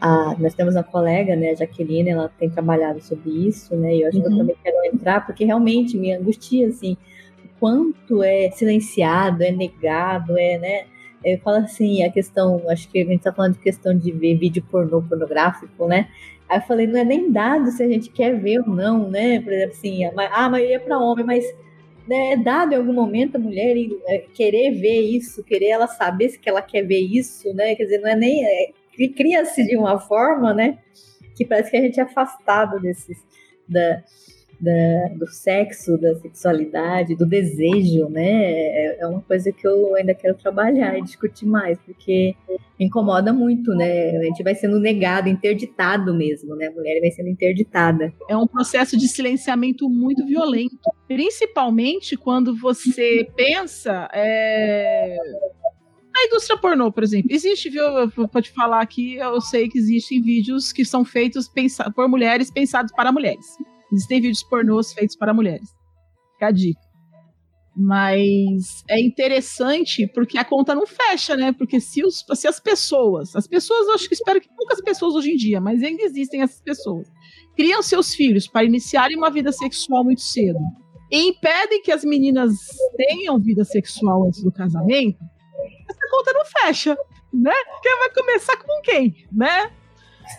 A, nós temos uma colega, né, a Jaqueline, ela tem trabalhado sobre isso, né, e eu acho uhum. que eu uhum. também quero entrar, porque realmente me angustia, assim, o quanto é silenciado, é negado, é, né, eu falo assim, a questão, acho que a gente tá falando de questão de ver vídeo pornô, pornográfico, né, aí eu falei, não é nem dado se a gente quer ver ou não, né, por exemplo, assim, a, a maioria é para homem, mas né, é dado em algum momento a mulher é, querer ver isso, querer ela saber se que ela quer ver isso, né? Quer dizer, não é nem é, cria-se de uma forma, né? Que parece que a gente é afastado desses, da, da, do sexo, da sexualidade, do desejo, né? É, é uma coisa que eu ainda quero trabalhar e discutir mais, porque incomoda muito, né? A gente vai sendo negado, interditado mesmo, né? A mulher vai sendo interditada. É um processo de silenciamento muito violento, principalmente quando você pensa. É a indústria pornô, por exemplo, existe, viu? Pode falar aqui, eu sei que existem vídeos que são feitos por mulheres pensados para mulheres. Existem vídeos pornôs feitos para mulheres. Fica a dica. Mas é interessante porque a conta não fecha, né? Porque se, os, se as pessoas, as pessoas, eu acho que espero que poucas pessoas hoje em dia, mas ainda existem essas pessoas, criam seus filhos para iniciarem uma vida sexual muito cedo e impedem que as meninas tenham vida sexual antes do casamento, essa conta não fecha, né? Quem vai começar com quem, né?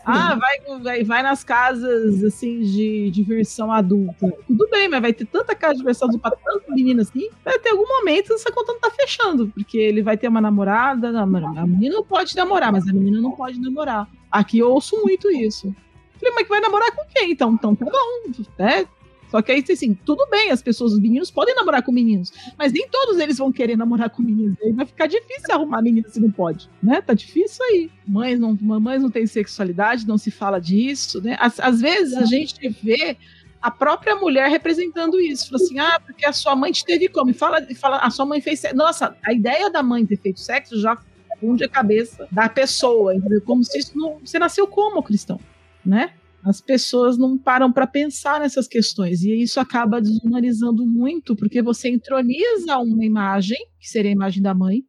Ah, vai, vai, vai nas casas assim de diversão adulta. Tudo bem, mas vai ter tanta casa de diversão adulta para tanta menina assim. Vai ter algum momento essa conta não tá fechando, porque ele vai ter uma namorada. Não, a menina não pode namorar, mas a menina não pode namorar. Aqui eu ouço muito isso. Falei, mas que vai namorar com quem? Então, então tá bom, né? Só que aí, assim, tudo bem, as pessoas, os meninos podem namorar com meninos, mas nem todos eles vão querer namorar com meninos. Aí vai ficar difícil arrumar menina se não pode, né? Tá difícil aí. Mães não, mamães não têm sexualidade, não se fala disso, né? Às, às vezes a gente vê a própria mulher representando isso. Fala assim, ah, porque a sua mãe te teve como? E fala, fala a sua mãe fez sexo. Nossa, a ideia da mãe ter feito sexo já funde a cabeça da pessoa, entendeu? Como se isso não. Você nasceu como cristão, né? As pessoas não param para pensar nessas questões e isso acaba desumanizando muito, porque você entroniza uma imagem, que seria a imagem da mãe,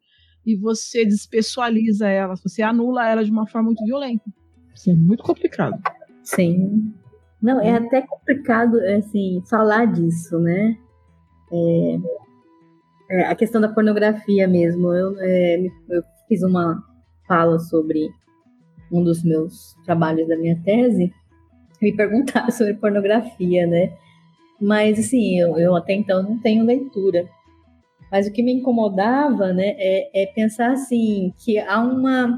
e você despessoaliza ela, você anula ela de uma forma muito violenta. Isso é muito complicado. Sim. Não, é até complicado, assim, falar disso, né? É, É, a questão da pornografia mesmo. Eu, é, eu fiz uma fala sobre um dos meus trabalhos da minha tese, me perguntaram sobre pornografia, né? Mas, assim, eu, eu até então não tenho leitura. Mas o que me incomodava, né, é, é pensar, assim, que há uma...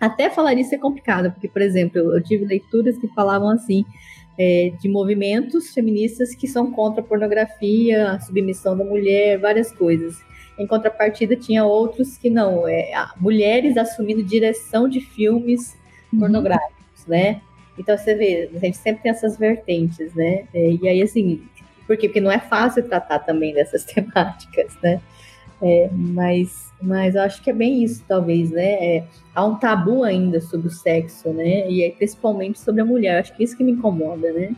Até falar isso é complicado, porque, por exemplo, eu, eu tive leituras que falavam assim, é, de movimentos feministas que são contra a pornografia, a submissão da mulher, várias coisas. Em contrapartida, tinha outros que não, é, mulheres assumindo direção de filmes uhum. pornográficos, né? Então você vê, a gente sempre tem essas vertentes, né? É, e aí, assim, por quê? Porque não é fácil tratar também dessas temáticas, né? É, mas, mas eu acho que é bem isso, talvez, né? É, há um tabu ainda sobre o sexo, né? E aí, principalmente sobre a mulher. Acho que isso que me incomoda, né?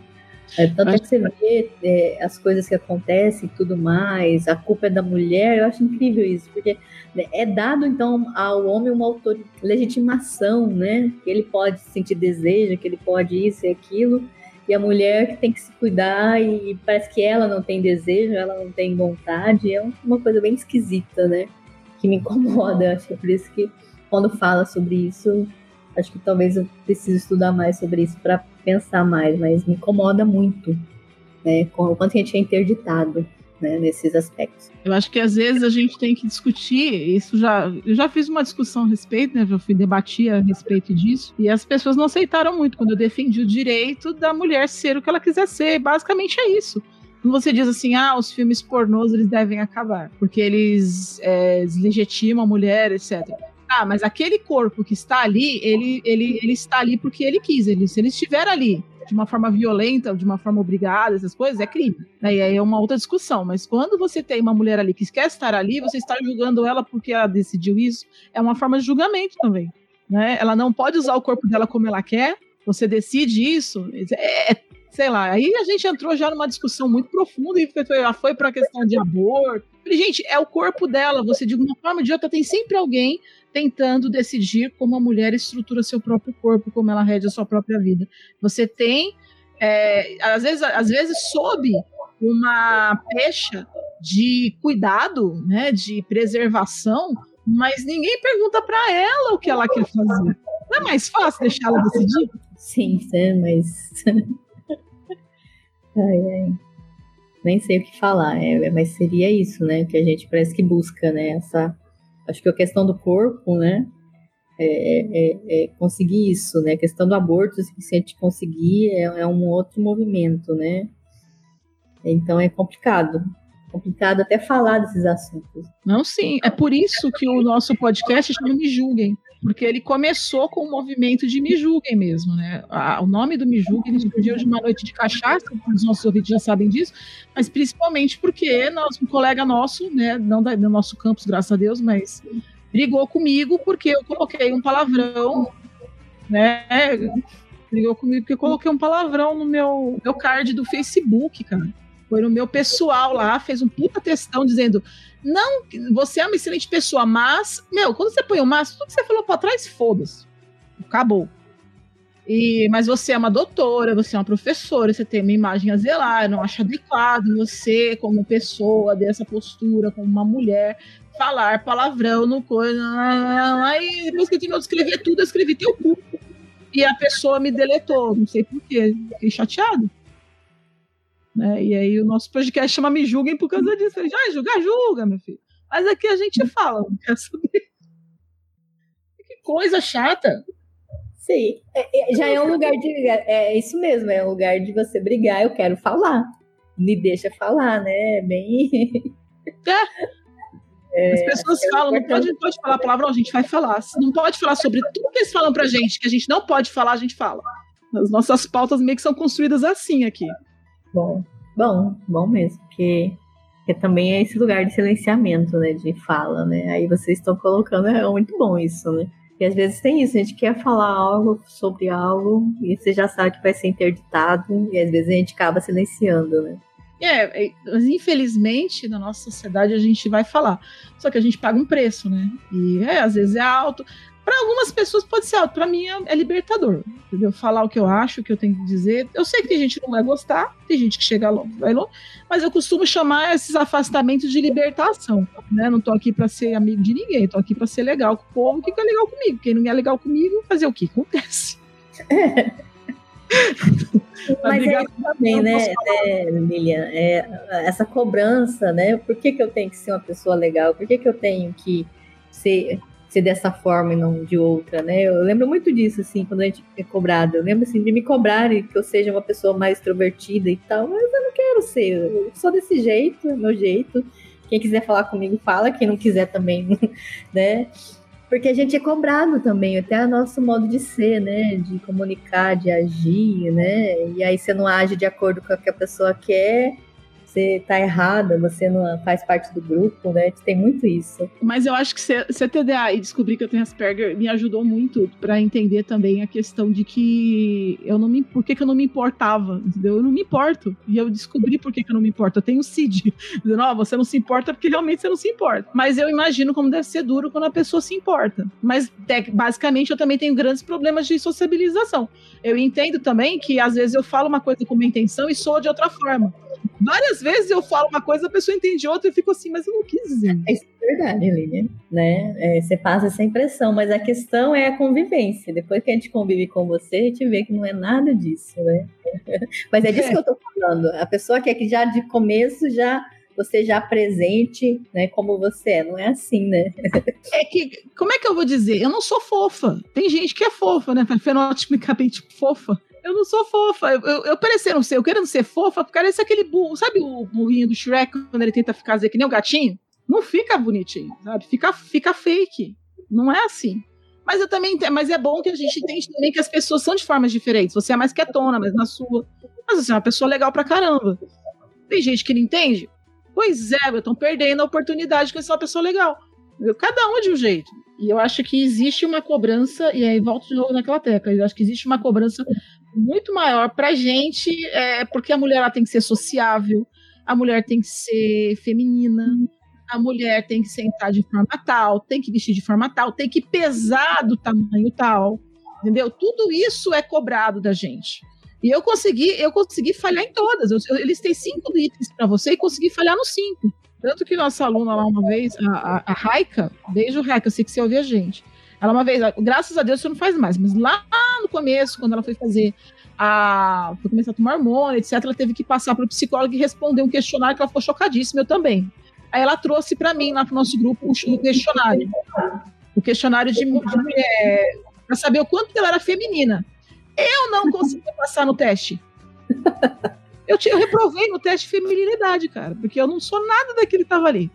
É, tanto é que você vê é, as coisas que acontecem e tudo mais, a culpa é da mulher, eu acho incrível isso, porque né, é dado então ao homem uma autor legitimação, né? Que ele pode sentir desejo, que ele pode isso e aquilo, e a mulher que tem que se cuidar e parece que ela não tem desejo, ela não tem vontade, é uma coisa bem esquisita, né? Que me incomoda, acho que é por isso que quando fala sobre isso, acho que talvez eu precise estudar mais sobre isso para pensar mais, mas me incomoda muito, né, com o quanto a gente é interditado. Né, nesses aspectos. Eu acho que às vezes a gente tem que discutir, isso já, eu já fiz uma discussão a respeito, né, já fui debatir a respeito disso, e as pessoas não aceitaram muito quando eu defendi o direito da mulher ser o que ela quiser ser, basicamente é isso. Quando você diz assim, ah, os filmes pornôs eles devem acabar, porque eles é, legitimam a mulher, etc. Ah, mas aquele corpo que está ali, ele, ele, ele está ali porque ele quis. Ele, se ele estiver ali de uma forma violenta, de uma forma obrigada, essas coisas, é crime. E aí é uma outra discussão. Mas quando você tem uma mulher ali que quer estar ali, você está julgando ela porque ela decidiu isso, é uma forma de julgamento também. Né? Ela não pode usar o corpo dela como ela quer, você decide isso. É, é sei lá, aí a gente entrou já numa discussão muito profunda e foi, foi para a questão de aborto. Gente, é o corpo dela, você de uma forma ou de outra tem sempre alguém tentando decidir como a mulher estrutura seu próprio corpo, como ela rege a sua própria vida. Você tem, é, às, vezes, às vezes, sob uma pecha de cuidado, né, de preservação, mas ninguém pergunta para ela o que ela quer fazer. Não é mais fácil deixar ela decidir? Sim, sim, mas. ai, ai. Nem sei o que falar, é, mas seria isso, né? Que a gente parece que busca, né? Essa Acho que a questão do corpo, né? É, é, é conseguir isso, né? A questão do aborto, se a gente conseguir, é, é um outro movimento, né? Então é complicado complicado até falar desses assuntos. Não, sim. É por isso que o nosso podcast chama Me Julguem. Porque ele começou com o movimento de Me mesmo, né? o nome do Me Julguem surgiu de uma noite de cachaça, os nossos ouvintes já sabem disso, mas principalmente porque nós, um colega nosso, né, não da, do nosso campus, graças a Deus, mas brigou comigo porque eu coloquei um palavrão, né? Brigou comigo porque eu coloquei um palavrão no meu, meu card do Facebook, cara foi no meu pessoal lá, fez um puta textão dizendo: não, você é uma excelente pessoa, mas, meu, quando você põe o mas, tudo que você falou pra trás, foda-se. Acabou. E, mas você é uma doutora, você é uma professora, você tem uma imagem a zelar, não acho adequado você, como pessoa, dessa postura, como uma mulher, falar palavrão no coisa. Aí depois que eu terminou de escrever tudo, eu escrevi teu cu. E a pessoa me deletou, não sei porquê. Fiquei chateado. Né? E aí o nosso podcast chama Me Julguem por causa disso. Ele já julga, julga, meu filho. Mas aqui a gente fala, não quer saber. Que coisa chata. Sim, é, é, já é um lugar de. É, é isso mesmo, é um lugar de você brigar, eu quero falar. Me deixa falar, né? Bem. É. As pessoas falam, não pode, não pode falar palavrão, a gente vai falar. Não pode falar sobre tudo que eles falam pra gente, que a gente não pode falar, a gente fala. As nossas pautas meio que são construídas assim aqui. Bom, bom, bom mesmo, porque, porque também é esse lugar de silenciamento, né, de fala, né? Aí vocês estão colocando, é muito bom isso, né? E às vezes tem isso, a gente quer falar algo sobre algo e você já sabe que vai ser interditado e às vezes a gente acaba silenciando, né? É, mas infelizmente na nossa sociedade a gente vai falar, só que a gente paga um preço, né? E é, às vezes é alto. Para algumas pessoas pode ser alto, para mim é, é, libertador, entendeu? Falar o que eu acho, o que eu tenho que dizer. Eu sei que tem gente que não vai gostar, tem gente que chega longe, vai longe, mas eu costumo chamar esses afastamentos de libertação, né? Não tô aqui para ser amigo de ninguém, tô aqui para ser legal com o povo que é legal comigo. Quem não é legal comigo, fazer o que acontece. Mas é também, né, né Lilian? É, essa cobrança, né? Por que, que eu tenho que ser uma pessoa legal? Por que, que eu tenho que ser, ser dessa forma e não de outra, né? Eu lembro muito disso, assim, quando a gente é cobrado. Eu lembro, assim, de me cobrarem que eu seja uma pessoa mais extrovertida e tal, mas eu não quero ser. Eu sou desse jeito, é meu jeito. Quem quiser falar comigo, fala. Quem não quiser também, né? Porque a gente é cobrado também, até o nosso modo de ser, né? De comunicar, de agir, né? E aí você não age de acordo com o que a pessoa quer, você tá errada, você não faz parte do grupo, né? Tem muito isso. Mas eu acho que ser, ser TDA e descobrir que eu tenho Asperger me ajudou muito para entender também a questão de que eu não me, por que, que eu não me importava, entendeu? Eu não me importo. E eu descobri por que, que eu não me importo. Eu tenho CID, dizendo, você não se importa porque realmente você não se importa. Mas eu imagino como deve ser duro quando a pessoa se importa. Mas basicamente eu também tenho grandes problemas de sociabilização. Eu entendo também que às vezes eu falo uma coisa com uma intenção e sou de outra forma. Várias vezes eu falo uma coisa, a pessoa entende outra e eu fico assim, mas eu não quis dizer. É, isso é verdade, Lilian. Né? É, você passa essa impressão, mas a questão é a convivência. Depois que a gente convive com você, a gente vê que não é nada disso, né? mas é disso é. que eu tô falando. A pessoa que é que já de começo já você já presente, né, como você é. Não é assim, né? É que, como é que eu vou dizer? Eu não sou fofa. Tem gente que é fofa, né? Fenotipicamente fofa. Eu não sou fofa. Eu, eu, eu parecer não ser, eu querendo ser fofa, parece aquele burro. Sabe o burrinho do Shrek quando ele tenta ficar que nem o gatinho? Não fica bonitinho, sabe? Fica, fica fake. Não é assim. Mas eu também, mas é bom que a gente entende também que as pessoas são de formas diferentes. Você é mais quietona, mas na sua. Mas você é uma pessoa legal pra caramba. Tem gente que não entende? Pois é, estão perdendo a oportunidade de conhecer uma pessoa legal. Cada um de um jeito. E eu acho que existe uma cobrança, e aí volto de novo naquela tecla, eu acho que existe uma cobrança muito maior para a gente, é, porque a mulher ela tem que ser sociável, a mulher tem que ser feminina, a mulher tem que sentar de forma tal, tem que vestir de forma tal, tem que pesar do tamanho tal, entendeu? Tudo isso é cobrado da gente. E eu consegui, eu consegui falhar em todas. Eu, eu listei cinco itens para você e consegui falhar nos cinco. Tanto que nossa aluna lá uma vez, a, a, a Raika, beijo Raika, eu sei que você ouve a gente. Ela uma vez, graças a Deus você não faz mais, mas lá no começo, quando ela foi fazer a. foi começar a tomar hormônio, etc., ela teve que passar para o psicólogo e responder um questionário que ela ficou chocadíssima, eu também. Aí ela trouxe para mim, lá para o nosso grupo, o questionário. O questionário de, de para saber o quanto ela era feminina. Eu não consegui passar no teste. Eu, te, eu reprovei no teste de feminilidade, cara, porque eu não sou nada daquele que tava ali.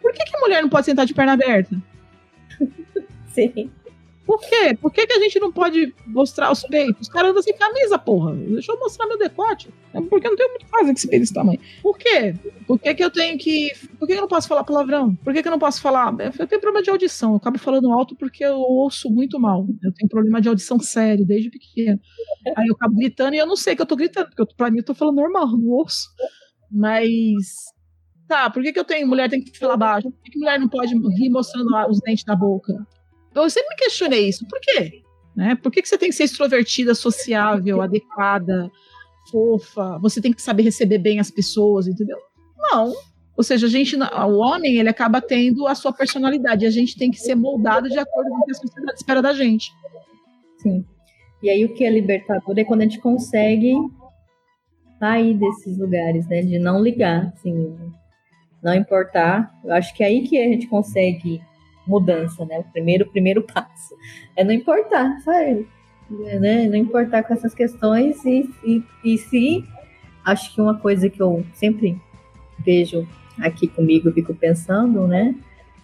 Por que, que mulher não pode sentar de perna aberta? Sim. Por quê? Por que, que a gente não pode mostrar os peitos? Os caras andam sem camisa, porra. Deixa eu mostrar meu decote. É porque eu não tenho muito fazer com esse peito desse tamanho. Por quê? Por que, que eu tenho que. Por que, que eu não posso falar palavrão? Por que, que eu não posso falar? Eu tenho problema de audição. Eu acabo falando alto porque eu ouço muito mal. Eu tenho problema de audição sério, desde pequeno. Aí eu acabo gritando e eu não sei que eu tô gritando, porque eu, pra mim eu tô falando normal, não ouço. Mas tá, por que, que eu tenho mulher tem que falar baixo? Por que, que mulher não pode rir mostrando os dentes da boca? Eu sempre me questionei isso. Por quê? Né? Por que, que você tem que ser extrovertida, sociável, adequada, fofa? Você tem que saber receber bem as pessoas, entendeu? Não. Ou seja, a gente, o homem, ele acaba tendo a sua personalidade. E a gente tem que ser moldado de acordo com o que a sociedade espera da gente. Sim. E aí o que é libertador é quando a gente consegue sair desses lugares, né? De não ligar, assim, não importar. Eu acho que é aí que a gente consegue mudança, né? O primeiro, primeiro passo é não importar, sabe? Né? Não importar com essas questões e, e, e se acho que uma coisa que eu sempre vejo aqui comigo, fico pensando, né?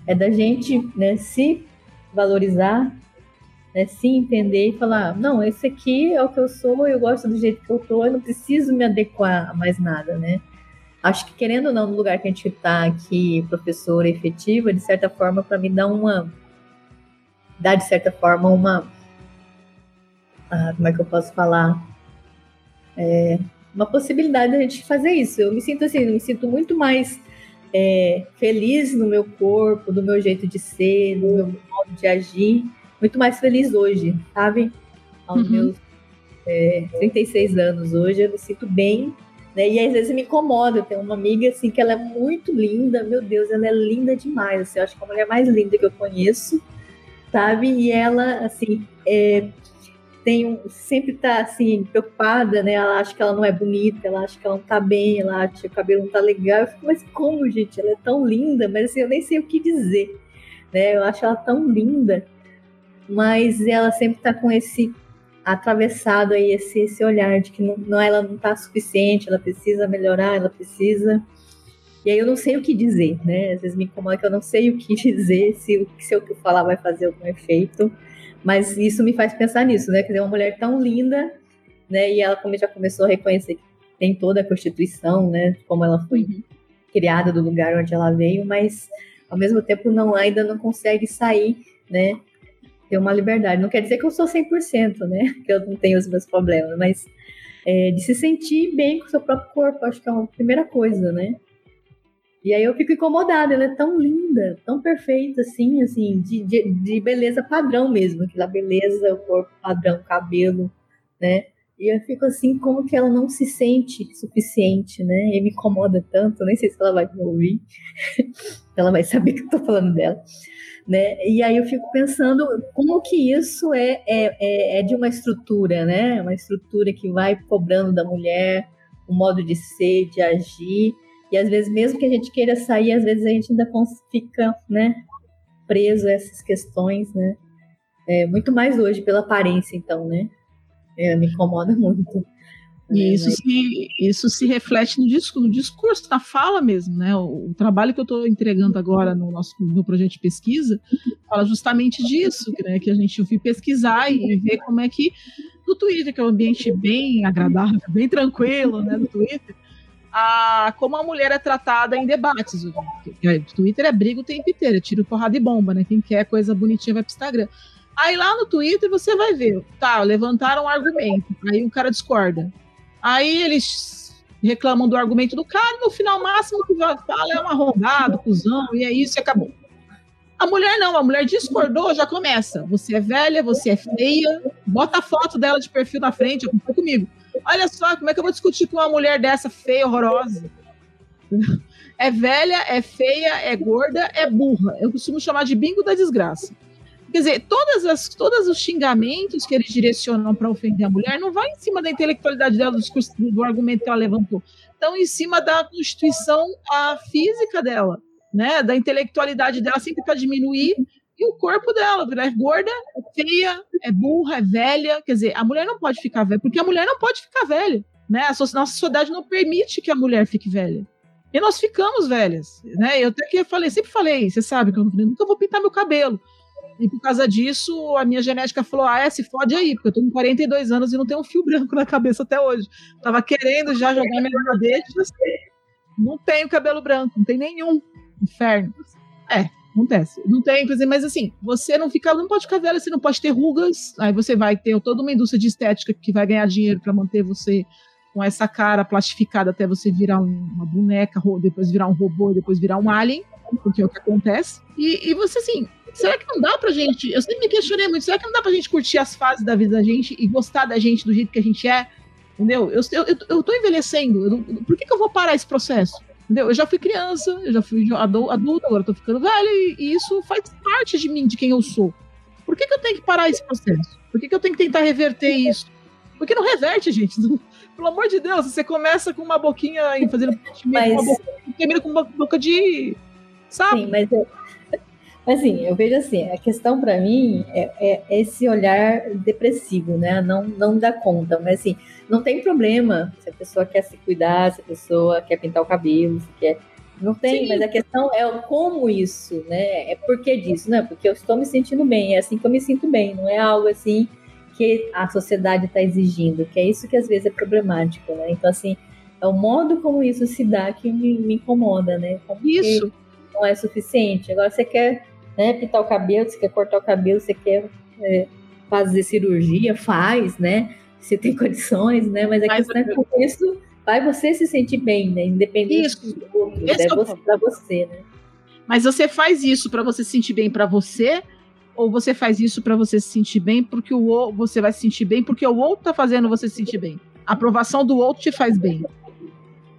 É da gente né, se valorizar, né, se entender e falar, não, esse aqui é o que eu sou, eu gosto do jeito que eu tô, eu não preciso me adequar a mais nada, né? Acho que querendo ou não, no lugar que a gente está aqui, professora efetiva, de certa forma, para mim dá uma. dá de certa forma uma. Ah, como é que eu posso falar? É, uma possibilidade da gente fazer isso. Eu me sinto assim, eu me sinto muito mais é, feliz no meu corpo, do meu jeito de ser, do meu modo de agir, muito mais feliz hoje, sabe? Aos uhum. meus é, 36 anos hoje, eu me sinto bem. Né? E às vezes me incomoda. Eu tenho uma amiga assim que ela é muito linda, meu Deus, ela é linda demais. Assim, eu acho que é a mulher mais linda que eu conheço, sabe? E ela, assim, é, tem um, sempre tá assim, preocupada, né? Ela acha que ela não é bonita, ela acha que ela não tá bem, ela acha que o cabelo não tá legal. Eu fico, mas como, gente? Ela é tão linda, mas assim, eu nem sei o que dizer, né? Eu acho ela tão linda, mas ela sempre tá com esse atravessado aí, esse, esse olhar de que não, não, ela não tá suficiente, ela precisa melhorar, ela precisa. E aí eu não sei o que dizer, né? Às vezes me incomoda que eu não sei o que dizer, se, se o que eu falar vai fazer algum efeito. Mas isso me faz pensar nisso, né? Quer dizer, uma mulher tão linda, né? E ela como já começou a reconhecer que tem toda a Constituição, né? Como ela foi uhum. criada do lugar onde ela veio, mas ao mesmo tempo não ainda não consegue sair, né? Ter uma liberdade. Não quer dizer que eu sou 100%, né? Que eu não tenho os meus problemas, mas é, de se sentir bem com o seu próprio corpo, acho que é uma primeira coisa, né? E aí eu fico incomodada, ela é tão linda, tão perfeita, assim, assim, de, de, de beleza padrão mesmo, aquela beleza, o corpo padrão, cabelo, né? E eu fico assim, como que ela não se sente suficiente, né? E me incomoda tanto, nem sei se ela vai me ouvir, ela vai saber que eu tô falando dela, né? E aí eu fico pensando como que isso é, é, é, é de uma estrutura, né? Uma estrutura que vai cobrando da mulher o modo de ser, de agir, e às vezes, mesmo que a gente queira sair, às vezes a gente ainda fica, né, preso a essas questões, né? É, muito mais hoje pela aparência, então, né? É, me incomoda muito. E é, isso, mas... se, isso se reflete no discurso, no discurso, na fala mesmo, né? O, o trabalho que eu estou entregando agora no nosso no projeto de pesquisa fala justamente disso, né? Que a gente vai pesquisar e ver como é que no Twitter, que é um ambiente bem agradável, bem tranquilo, né? No Twitter, a como a mulher é tratada em debates. O Twitter é briga o tempo inteiro, é tiro, porrada e bomba, né? Quem quer coisa bonitinha vai pro Instagram. Aí lá no Twitter você vai ver, tá, levantaram um argumento, aí o cara discorda. Aí eles reclamam do argumento do cara, e no final máximo que fala é um arrombado, cuzão, e é isso e acabou. A mulher não, a mulher discordou, já começa. Você é velha, você é feia, bota a foto dela de perfil na frente, aconteceu comigo. Olha só, como é que eu vou discutir com uma mulher dessa feia, horrorosa? É velha, é feia, é gorda, é burra. Eu costumo chamar de bingo da desgraça. Quer dizer, todas as, todos os xingamentos que eles direcionam para ofender a mulher não vai em cima da intelectualidade dela, do, discurso, do argumento que ela levantou. Estão em cima da constituição a física dela, né? Da intelectualidade dela sempre para diminuir e o corpo dela, é gorda, é feia, é burra, é velha. Quer dizer, a mulher não pode ficar velha, porque a mulher não pode ficar velha. Né? A nossa sociedade não permite que a mulher fique velha. E nós ficamos velhas. Né? Eu até que falei, sempre falei, você sabe que eu nunca vou pintar meu cabelo. E por causa disso, a minha genética falou: ah, é, se fode aí, porque eu tô com 42 anos e não tenho um fio branco na cabeça até hoje. Tava querendo já jogar minhas madeixas. Não tenho cabelo branco, não tem nenhum. Inferno. É, Acontece. Não tem, mas assim, você não fica, não pode ficar velha, você não pode ter rugas, aí você vai ter toda uma indústria de estética que vai ganhar dinheiro para manter você com essa cara plastificada até você virar uma boneca, depois virar um robô, depois virar um alien, porque é o que acontece. E, e você, assim, será que não dá pra gente? Eu sempre me questionei muito, será que não dá pra gente curtir as fases da vida da gente e gostar da gente do jeito que a gente é? Entendeu? Eu, eu, eu tô envelhecendo, eu, por que, que eu vou parar esse processo? Entendeu? Eu já fui criança, eu já fui adulto, agora eu tô ficando velho, e, e, isso faz parte de mim, de quem eu sou. Por que, que eu tenho que parar esse processo? Por que, que eu tenho que tentar reverter isso? Porque não reverte, gente. Pelo amor de Deus, você começa com uma boquinha fazendo mas... uma boca, termina com uma boca de. Sabe? Sim, mas eu, assim, eu vejo assim, a questão para mim é, é, esse olhar depressivo, né? Não, não dá conta, mas assim, não tem problema se a pessoa quer se cuidar, se a pessoa quer pintar o cabelo, se quer. Não tem, Sim. mas a questão é como isso, né? É por que disso, né? Porque eu estou me sentindo bem, é assim que eu me sinto bem, não é algo assim que a sociedade está exigindo, que é isso que às vezes é problemático, né? Então, assim, é o modo como isso se dá que me, me incomoda, né? Como isso. não é suficiente. Agora você quer né, pintar o cabelo, você quer cortar o cabelo, você quer é, fazer cirurgia, faz, né? você tem condições, né? Mas Mas questão é que isso vai você se sentir bem, né? Independente isso. dos outros, Esse é, é para você, né? Mas você faz isso para você se sentir bem para você, Ou você faz isso para você se sentir bem, porque o você vai se sentir bem porque o outro tá fazendo você se sentir bem. A aprovação do outro te faz bem.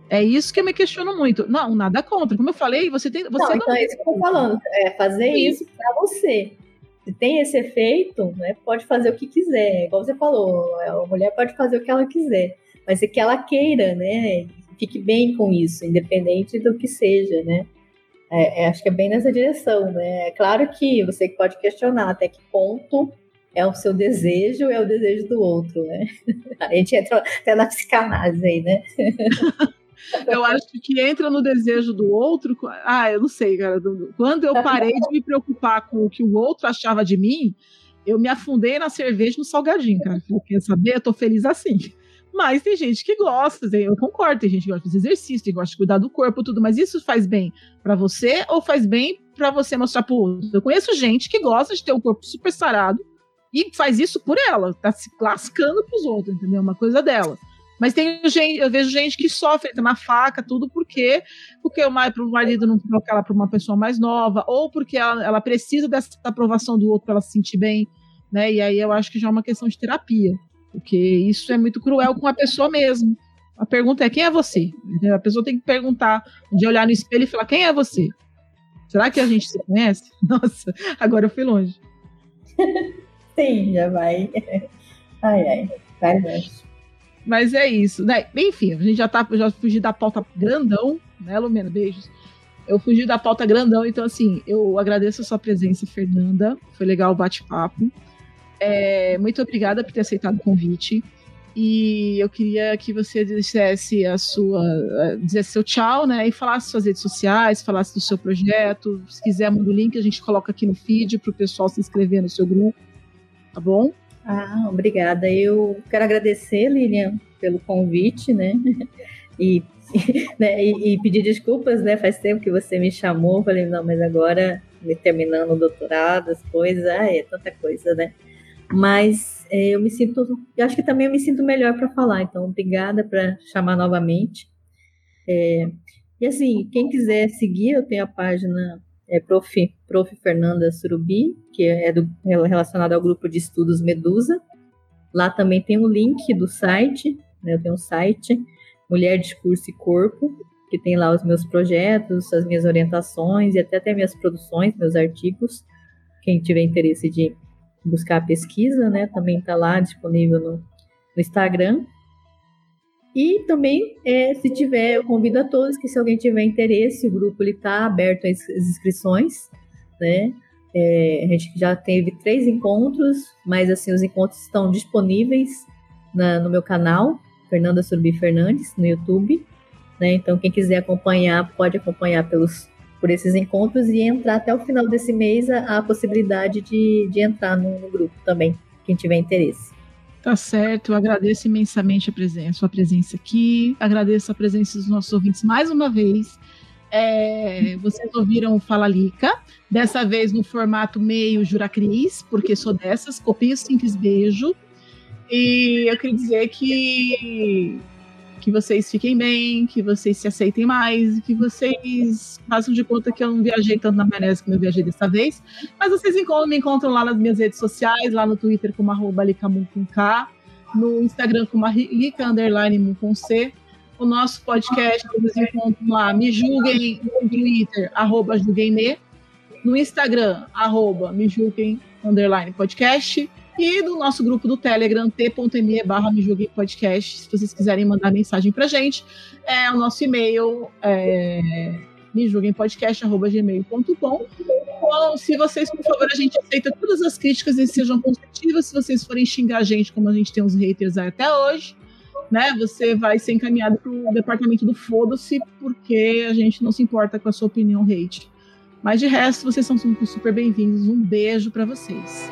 É isso que eu me questiono muito. Não, nada contra. Como eu falei, você tem. Você não, não... então é isso que eu tô falando. É fazer isso para você. Se tem esse efeito, né, pode fazer o que quiser. Igual você falou, a mulher pode fazer o que ela quiser. Mas é que ela queira, né? Fique bem com isso, independente do que seja, né? É, é, acho que é bem nessa direção, né? É claro que você pode questionar até que ponto é o seu desejo, é o desejo do outro, né? A gente entra até na psicanálise aí, né? Eu acho que entra no desejo do outro. Ah, eu não sei, cara. Quando eu parei de me preocupar com o que o outro achava de mim, eu me afundei na cerveja no salgadinho, cara. Eu quer saber? Eu tô feliz assim. Mas tem gente que gosta, eu concordo, tem gente que gosta de fazer exercício, tem que gosta de cuidar do corpo, tudo, mas isso faz bem para você ou faz bem para você mostrar pro outro? Eu conheço gente que gosta de ter um corpo super sarado e faz isso por ela, tá se lascando pros outros, entendeu? Uma coisa dela. Mas tem gente, eu vejo gente que sofre, tá na faca, tudo porque porque o marido não troca ela para uma pessoa mais nova, ou porque ela, ela precisa dessa aprovação do outro para ela se sentir bem, né? E aí eu acho que já é uma questão de terapia, porque isso é muito cruel com a pessoa mesmo. A pergunta é quem é você? A pessoa tem que perguntar, de olhar no espelho e falar quem é você. Será que a gente se conhece? Nossa, agora eu fui longe. Sim, já vai. Ai, ai, vai longe. Mas é isso, né? Enfim, a gente já tá, já fugi da pauta grandão, né, Lumena? Beijos. Eu fugi da pauta grandão, então assim, eu agradeço a sua presença, Fernanda. Foi legal o bate-papo. É, muito obrigada por ter aceitado o convite. E eu queria que você dissesse a sua, dissesse seu tchau, né? E falasse suas redes sociais, falasse do seu projeto. Se quiser, manda o link, a gente coloca aqui no feed para o pessoal se inscrever no seu grupo. Tá bom? Ah, obrigada. Eu quero agradecer, Lilian, pelo convite, né? E, né, e, e, pedir desculpas, né? Faz tempo que você me chamou, falei, não, mas agora terminando o doutorado, as coisas, ah, é tanta coisa, né? Mas é, eu me sinto, eu acho que também eu me sinto melhor para falar, então obrigada para chamar novamente. É, e assim, quem quiser seguir, eu tenho a página é Prof, Prof. Fernanda Surubi, que é do, relacionado ao grupo de estudos Medusa. Lá também tem o um link do site, né, eu tenho um site, Mulher, Discurso e Corpo, que tem lá os meus projetos, as minhas orientações e até, até minhas produções, meus artigos. Quem tiver interesse de buscar a pesquisa, né, também está lá disponível no, no Instagram. E também, é, se tiver, eu convido a todos que se alguém tiver interesse, o grupo está aberto às inscrições, né? É, a gente já teve três encontros, mas assim, os encontros estão disponíveis na, no meu canal, Fernanda Surbi Fernandes, no YouTube. Né? Então, quem quiser acompanhar, pode acompanhar pelos, por esses encontros e entrar até o final desse mês a, a possibilidade de, de entrar no, no grupo também, quem tiver interesse. Tá certo, eu agradeço imensamente a presença, a sua presença aqui, agradeço a presença dos nossos ouvintes mais uma vez. É, vocês ouviram o Fala Lica, dessa vez no formato meio Juracris, porque sou dessas, copio simples beijo. E eu queria dizer que que vocês fiquem bem, que vocês se aceitem mais, que vocês façam de conta que eu não viajei tanto na maionese como eu viajei dessa vez. Mas vocês me encontram lá nas minhas redes sociais, lá no Twitter como arroba com no Instagram como Lica Underline. O nosso podcast, vocês encontram lá, me julguem no Twitter, arroba julguemme, no Instagram, arroba me julguem underline podcast e do nosso grupo do Telegram, t.me barra me podcast, se vocês quiserem mandar mensagem pra gente. É o nosso e-mail, é, me gmail.com. Ou se vocês, por favor, a gente aceita todas as críticas e sejam construtivas. Se vocês forem xingar a gente, como a gente tem uns haters até hoje, né? Você vai ser encaminhado para o departamento do foda-se, porque a gente não se importa com a sua opinião hate. Mas de resto, vocês são super bem-vindos. Um beijo para vocês.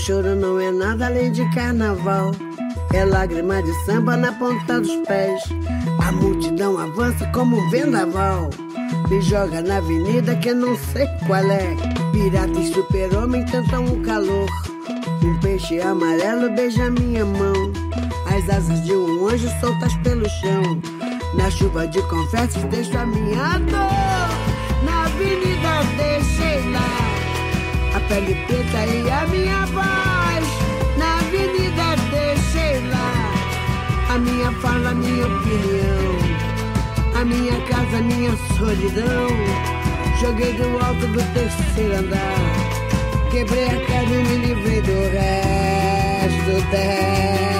Choro não é nada além de carnaval. É lágrima de samba na ponta dos pés. A multidão avança como um vendaval. Me joga na avenida que não sei qual é. Pirata e super-homem cantam o calor. Um peixe amarelo beija minha mão. As asas de um anjo soltas pelo chão. Na chuva de confetes deixo a minha dor. Na avenida deixei lá pele preta e a minha voz. Na avenida deixei lá a minha fala, a minha opinião. A minha casa, a minha solidão. Joguei do alto do terceiro andar. Quebrei a cara e me livrei do resto dessa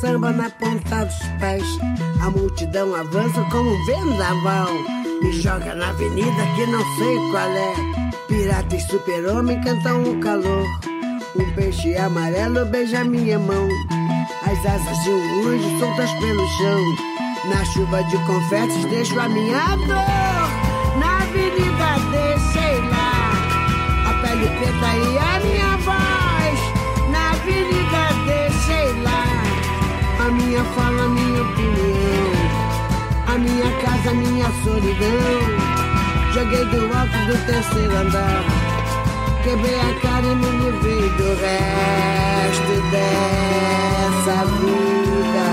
samba na ponta dos pés. A multidão avança como um vendaval. Me joga na avenida que não sei qual é. Pirata e super-homem cantam o calor. Um peixe amarelo beija minha mão. As asas de um anjo soltas pelo chão. Na chuva de confetes deixo a minha dor. Na avenida deixei lá a pele preta e a minha voz. Na avenida minha fala, minha opinião. A minha casa, minha solidão. Joguei do alto do terceiro andar. Quebrei a cara e me livrei do resto dessa vida.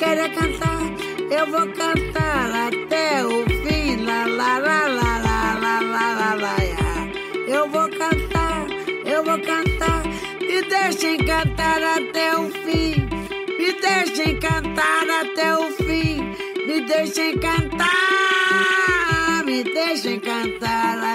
Quero é cantar. Eu vou cantar até o fim. Lá, lá, lá, lá, lá, lá, lá, lá, lá. Eu vou cantar, eu vou cantar. Me deixem cantar até o fim. Me deixem cantar até o fim. Me deixem cantar. Me deixem cantar.